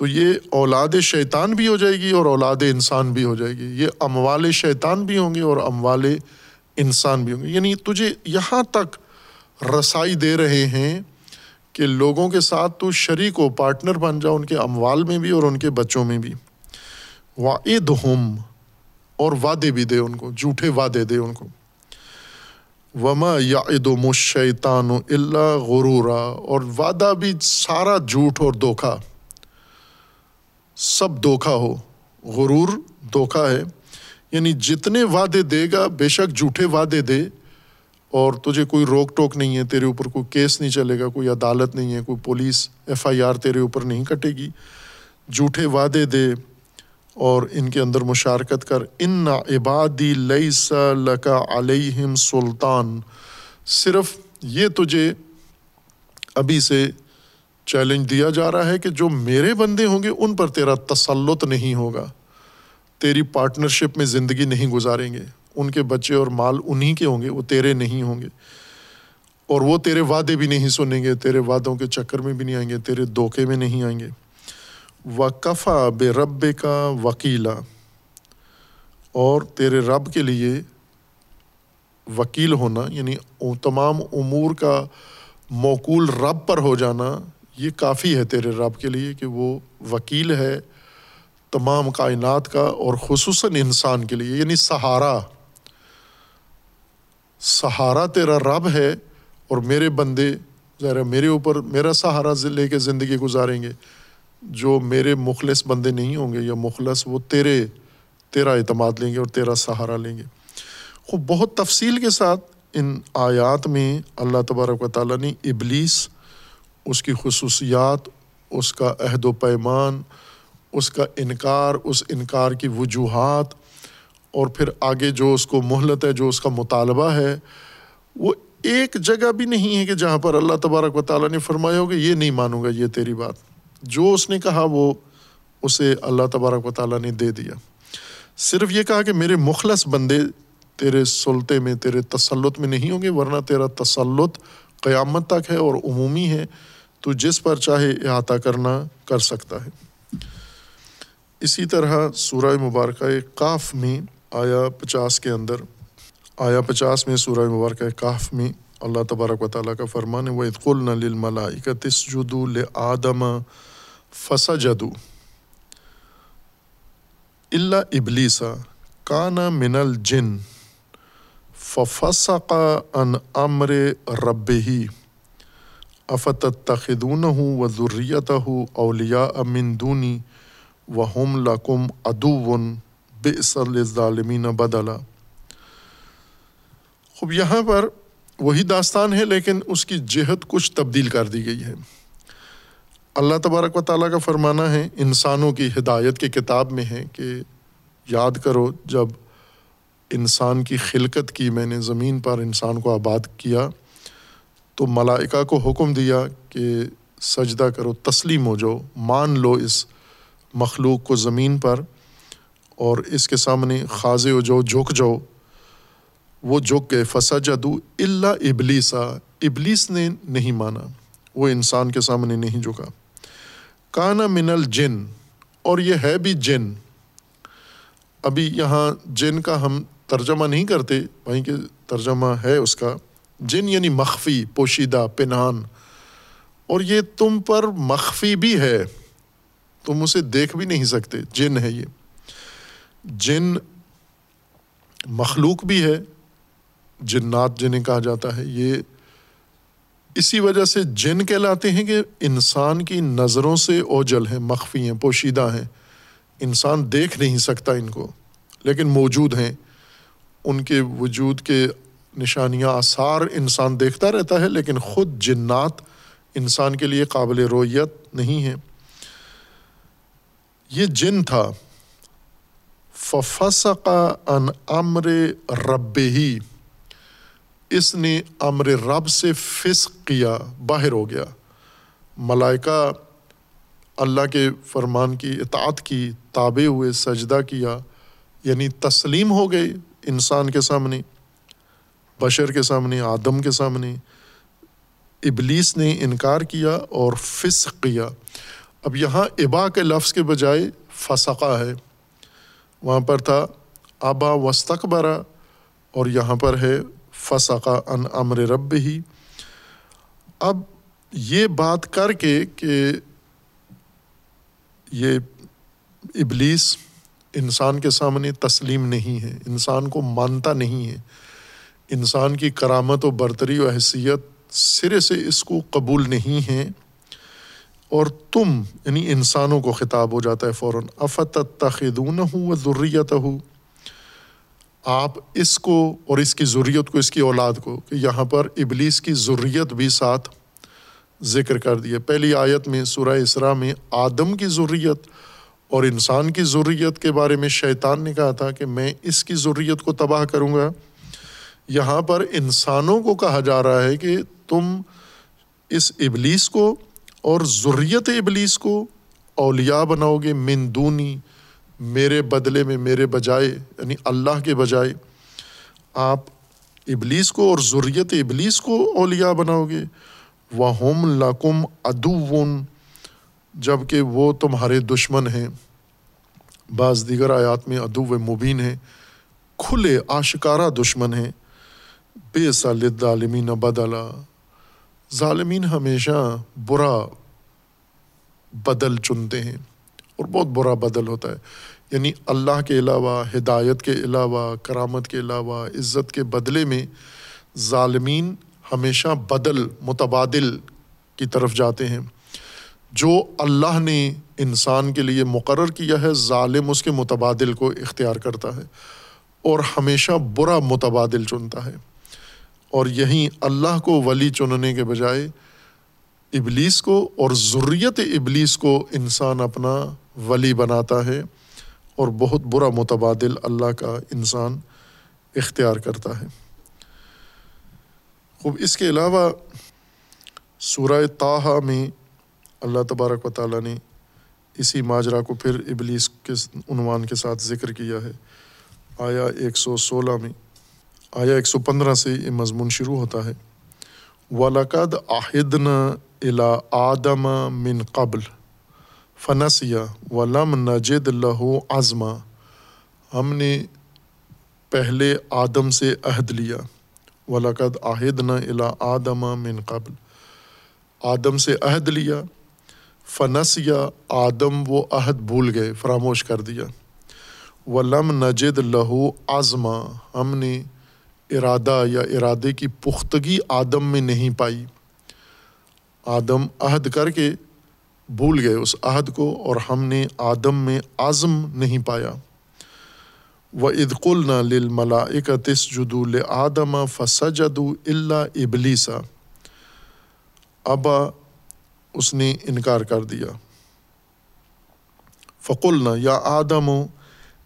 A: تو یہ اولاد شیطان بھی ہو جائے گی اور اولاد انسان بھی ہو جائے گی۔ یہ اموال شیطان بھی ہوں گے اور اموال انسان بھی ہوں گے۔ یعنی تجھے یہاں تک رسائی دے رہے ہیں کہ لوگوں کے ساتھ تو شریک ہو پارٹنر بن جاؤ ان کے اموال میں بھی اور ان کے بچوں میں بھی۔ واعد ہم اور وعدے بھی دے ان کو، جھوٹے وعدے دے ان کو۔ وما یا و مشیطان اللہ غرورا اور وعدہ بھی سارا جھوٹ اور دھوکھا سب دھوکھا ہو، غرور دھوکھا ہے۔ یعنی جتنے وعدے دے گا، بے شک جھوٹے وعدے دے۔ اور تجھے کوئی روک ٹوک نہیں ہے، تیرے اوپر کوئی کیس نہیں چلے گا، کوئی عدالت نہیں ہے، کوئی پولیس، ایف آئی آر تیرے اوپر نہیں کٹے گی۔ جھوٹے وعدے دے اور ان کے اندر مشارکت کر۔ ان عبادی لئی لکا علیہم سلطان۔ صرف یہ تجھے ابھی سے چیلنج دیا جا رہا ہے کہ جو میرے بندے ہوں گے ان پر تیرا تسلط نہیں ہوگا۔ تیری پارٹنرشپ میں زندگی نہیں گزاریں گے۔ ان کے بچے اور مال انہیں کے ہوں گے، وہ تیرے نہیں ہوں گے۔ اور وہ تیرے وعدے بھی نہیں سنیں گے، تیرے وعدوں کے چکر میں بھی نہیں آئیں گے، تیرے دھوکے میں نہیں آئیں گے۔ وقفا بے رب کا وکیلا۔ اور تیرے رب کے لیے وکیل ہونا یعنی تمام امور کا موکول رب پر ہو جانا یہ کافی ہے تیرے رب کے لیے کہ وہ وکیل ہے تمام کائنات کا اور خصوصاً انسان کے لیے یعنی سہارا۔ سہارا تیرا رب ہے اور میرے بندے ذرا میرے اوپر میرا سہارا لے کے زندگی گزاریں گے۔ جو میرے مخلص بندے نہیں ہوں گے یا مخلص، وہ تیرے، تیرا اعتماد لیں گے اور تیرا سہارا لیں گے۔ خوب، بہت تفصیل کے ساتھ ان آیات میں اللہ تبارک و تعالیٰ نے ابلیس اس کی خصوصیات، اس کا عہد و پیمان، اس کا انکار، اس انکار کی وجوہات، اور پھر آگے جو اس کو مہلت ہے، جو اس کا مطالبہ ہے، وہ ایک جگہ بھی نہیں ہے کہ جہاں پر اللہ تبارک و تعالیٰ نے فرمایا ہوگا یہ نہیں مانوں گا، یہ تیری بات۔ جو اس نے کہا، وہ اسے اللہ تبارک و تعالیٰ نے دے دیا۔ صرف یہ کہا کہ میرے مخلص بندے تیرے سلطے میں، تیرے تسلط میں نہیں ہوں گے، ورنہ تیرا تسلط قیامت تک ہے اور عمومی ہے، تو جس پر چاہے احاطہ کرنا کر سکتا ہے۔ اسی طرح سورہ مبارکہ کاف میں آیا پچاس کے اندر آیا پچاس میں سورہ مبارکہ کاف میں اللہ تبارک و تعالیٰ کا فرمان ہے وہ اطقل نہ تس جدو آدم فسا جدو اللہ ابلیسا کانا من الجن۔ ففسق ان امر رب ہی افت تخدون ہوں و ضروریت ہو اولیا امن دونی و ہم لکم ادون بے ظالمین بدلا۔ خوب، یہاں پر وہی داستان ہے، لیکن اس کی جہت کچھ تبدیل کر دی گئی ہے۔ اللہ تبارک و تعالیٰ کا فرمانا ہے، انسانوں کی ہدایت کی کتاب میں ہے کہ یاد کرو، جب انسان کی خلقت کی میں نے زمین پر انسان کو آباد کیا، تو ملائکہ کو حکم دیا کہ سجدہ کرو، تسلیم ہو جاؤ، مان لو اس مخلوق کو زمین پر اور اس کے سامنے خاضے ہو جاؤ، جھک جاؤ۔ وہ جھک گئے فسا جدو اللہ ابلیسا ابلیس نے نہیں مانا، وہ انسان کے سامنے نہیں جھکا۔ کانا من الجن، اور یہ ہے بھی جن۔ ابھی یہاں جن کا ہم ترجمہ نہیں کرتے، وہیں کہ ترجمہ ہے اس کا، جن یعنی مخفی، پوشیدہ، پنہان۔ اور یہ تم پر مخفی بھی ہے، تم اسے دیکھ بھی نہیں سکتے، جن ہے یہ۔ جن مخلوق بھی ہے، جنات جنہیں کہا جاتا ہے، یہ اسی وجہ سے جن کہلاتے ہیں کہ انسان کی نظروں سے اوجل ہیں، مخفی ہیں، پوشیدہ ہیں۔ انسان دیکھ نہیں سکتا ان کو، لیکن موجود ہیں۔ ان کے وجود کے نشانیاں آثار انسان دیکھتا رہتا ہے، لیکن خود جنات انسان کے لیے قابل رویت نہیں ہیں۔ یہ جن تھا۔ ففسقا ان امر رب ہی اس نے امر رب سے فسق کیا، باہر ہو گیا۔ ملائکہ اللہ کے فرمان کی اطاعت کی، تابع ہوئے، سجدہ کیا یعنی تسلیم ہو گئے۔ انسان کے سامنے، بشر کے سامنے، آدم کے سامنے۔ ابلیس نے انکار کیا اور فسق کیا۔ اب یہاں ابا کے لفظ کے بجائے فسقہ ہے۔ وہاں پر تھا آبا وسطبرا اور یہاں پر ہے فسقہ ان امر رب ہی اب یہ بات کر کے کہ یہ ابلیس انسان کے سامنے تسلیم نہیں ہے، انسان کو مانتا نہیں ہے۔ انسان کی کرامت و برتری و حیثیت سرے سے اس کو قبول نہیں ہے۔ اور تم یعنی انسانوں کو خطاب ہو جاتا ہے فوراً افت تخدون ہوں و ضروریت ہو آپ اس کو اور اس کی ضروریت کو، اس کی اولاد کو، کہ یہاں پر ابلیس کی ضروریت بھی ساتھ ذکر کر دیا پہلی آیت میں سورہ اسرا میں آدم کی ضروریت اور انسان کی ضروریت کے بارے میں شیطان نے کہا تھا کہ میں اس کی ضروریت کو تباہ کروں گا۔ یہاں پر انسانوں کو کہا جا رہا ہے کہ تم اس ابلیس کو اور ضروریت ابلیس کو اولیاء بناؤ گے۔ مندونی میرے بدلے میں، میرے بجائے یعنی اللہ کے بجائے۔ آپ ابلیس کو اور ضروریت ابلیس کو اولیاء بناؤ گے۔ وہ ہوم لقم ادون جبکہ وہ تمہارے دشمن ہیں۔ بعض دیگر آیات میں ادو و مبین ہیں۔ کھلے آشکارہ دشمن ہیں۔ بے سالد ظالمین بدلا۔ ظالمین ہمیشہ برا بدل چنتے ہیں اور بہت برا بدل ہوتا ہے۔ یعنی اللہ کے علاوہ، ہدایت کے علاوہ، کرامت کے علاوہ، عزت کے بدلے میں ظالمین ہمیشہ بدل، متبادل کی طرف جاتے ہیں۔ جو اللہ نے انسان کے لیے مقرر کیا ہے، ظالم اس کے متبادل کو اختیار کرتا ہے اور ہمیشہ برا متبادل چنتا ہے۔ اور یہیں اللہ کو ولی چننے کے بجائے ابلیس کو اور ضروریت ابلیس کو انسان اپنا ولی بناتا ہے اور بہت برا متبادل اللہ کا انسان اختیار کرتا ہے۔ خوب، اس کے علاوہ سورہ تاہا میں اللہ تبارک و تعالیٰ نے اسی ماجرا کو پھر ابلیس کے عنوان کے ساتھ ذکر کیا ہے۔ آیا ایک سو سولہ میں آیا ایک سو پندرہ سے یہ مضمون شروع ہوتا ہے۔ ولاقد آہدن الا آدم من قبل فنسیا ولم نجد لہو آزما ہم نے پہلے آدم سے عہد لیا۔ ولاقد آہدن الا آدم من قبل۔ آدم سے عہد لیا۔ فنسیا آدم وہ عہد بھول گئے، فراموش کر دیا۔ ولم نجد لہو آزما ہم نے ارادہ یا ارادے کی پختگی آدم میں نہیں پائی۔ آدم عہد کر کے بھول گئے اس عہد کو اور ہم نے آدم میں عزم نہیں پایا۔ و ادقل نہ لل ملاکتس جدو آدم فسجد اللہ ابلیسا ابا اس نے انکار کر دیا۔ فقل نہ یا آدم و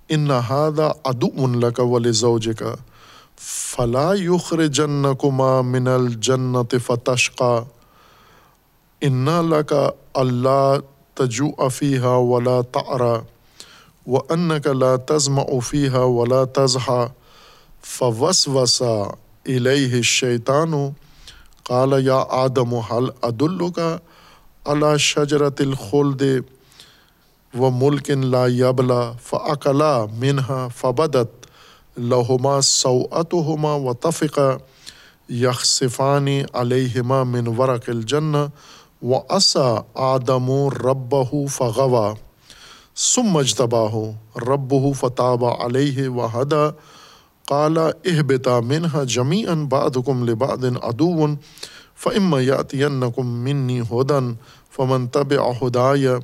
A: ان نہادا ادو من کا ول زوج کا فلا یخر جن کما من الجنت فتشقا ان کا اللہ تجو افیحا ولا تعرا و ان کا لا تزم افیحا ولا تزحا فوس وسا الہ شیطان قال یا آدم حل عدل کا اللہ شجرت الخلد و ملکن لا یبلا فعقلا منہا فبدت لہما سوعتہما و تفقہ یخصفانی علیہما من ورق الجن و اسا آدم رب فغوا سم مجتبا ہو رب فتاب علیہ و حدا قالا اہبتا منہ جمی ان باد لبادن ادون فعم یاتینکم منی ہدن فمن طب اہدایہ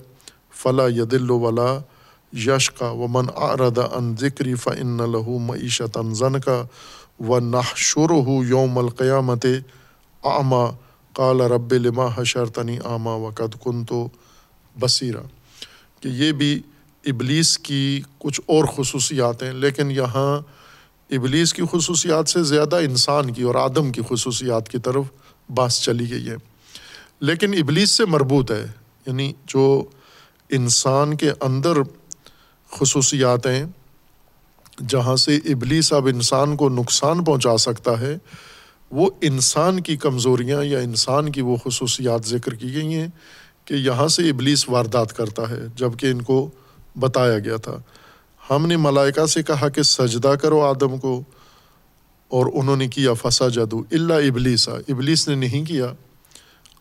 A: فلا یدل ولا یش کا و من آرد ان ذکری فن لہو معیشت زن کا و نہ شر ہو یوم القیامت آما کال رب لما حشرتنی آما و قد کن تو بصیرہ کہ یہ بھی ابلیس کی کچھ اور خصوصیات ہیں لیکن یہاں ابلیس کی خصوصیات سے زیادہ انسان کی اور آدم کی خصوصیات کی طرف باس چلی گئی ہے۔ لیکن ابلیس سے مربوط ہے یعنی جو انسان کے اندر خصوصیات ہیں، جہاں سے ابلیس اب انسان کو نقصان پہنچا سکتا ہے، وہ انسان کی کمزوریاں یا انسان کی وہ خصوصیات ذکر کی گئی ہیں کہ یہاں سے ابلیس واردات کرتا ہے جبکہ ان کو بتایا گیا تھا۔ ہم نے ملائکہ سے کہا کہ سجدہ کرو آدم کو اور انہوں نے کیا فسا جدو اللہ ابلیسا ابلیس نے نہیں کیا،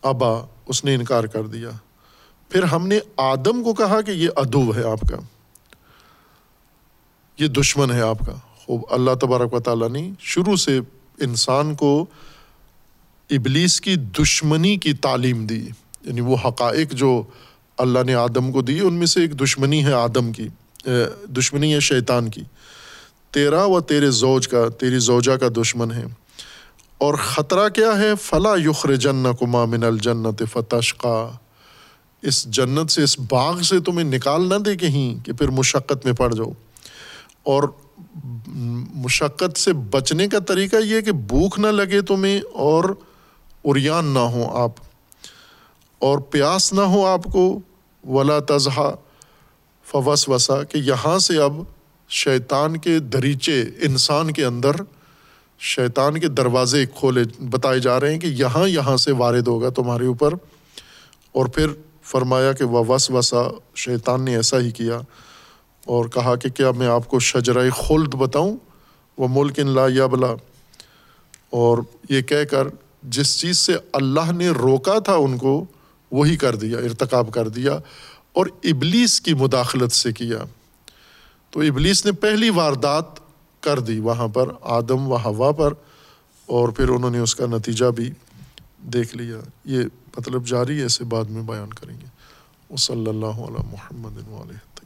A: ابا، اس نے انکار کر دیا۔ پھر ہم نے آدم کو کہا کہ یہ ادو ہے آپ کا۔ یہ دشمن ہے آپ کا۔ خوب، اللہ تبارک و تعالیٰ نے شروع سے انسان کو ابلیس کی دشمنی کی تعلیم دی۔ یعنی وہ حقائق جو اللہ نے آدم کو دی، ان میں سے ایک دشمنی ہے آدم کی دشمنی ہے شیطان کی۔ تیرا و تیرے زوج کا، تیری زوجہ کا دشمن ہے۔ اور خطرہ کیا ہے؟ فلاں یخر جن کما من الجنت فتشقا۔ اس جنت سے، اس باغ سے تمہیں نکال نہ دے کہیں کہ پھر مشقت میں پڑ جاؤ۔ اور مشقت سے بچنے کا طریقہ یہ کہ بھوک نہ لگے تمہیں اور اریان نہ ہوں آپ۔ اور پیاس نہ ہو آپ کو، ولا تضحا فوس وسا کہ یہاں سے اب شیطان کے دریچے انسان کے اندر شیطان کے دروازے کھولے بتائے جا رہے ہیں کہ یہاں یہاں سے وارد ہوگا تمہارے اوپر۔ اور پھر فرمایا کہ وہ وس وسا شیطان نے ایسا ہی کیا اور کہا کہ کیا میں آپ کو شجرۂ خلد بتاؤں؟ وہ ملک ان لا یا بلا اور یہ کہہ کر جس چیز سے اللہ نے روکا تھا ان کو وہی کر دیا، ارتکاب کر دیا اور ابلیس کی مداخلت سے کیا۔ تو ابلیس نے پہلی واردات کر دی وہاں پر، آدم و ہوا پر، اور پھر انہوں نے اس کا نتیجہ بھی دیکھ لیا۔ یہ مطلب جاری ہے، اسے بعد میں بیان کریں گے۔ وہ صلی اللہ علیہ محمد علیہ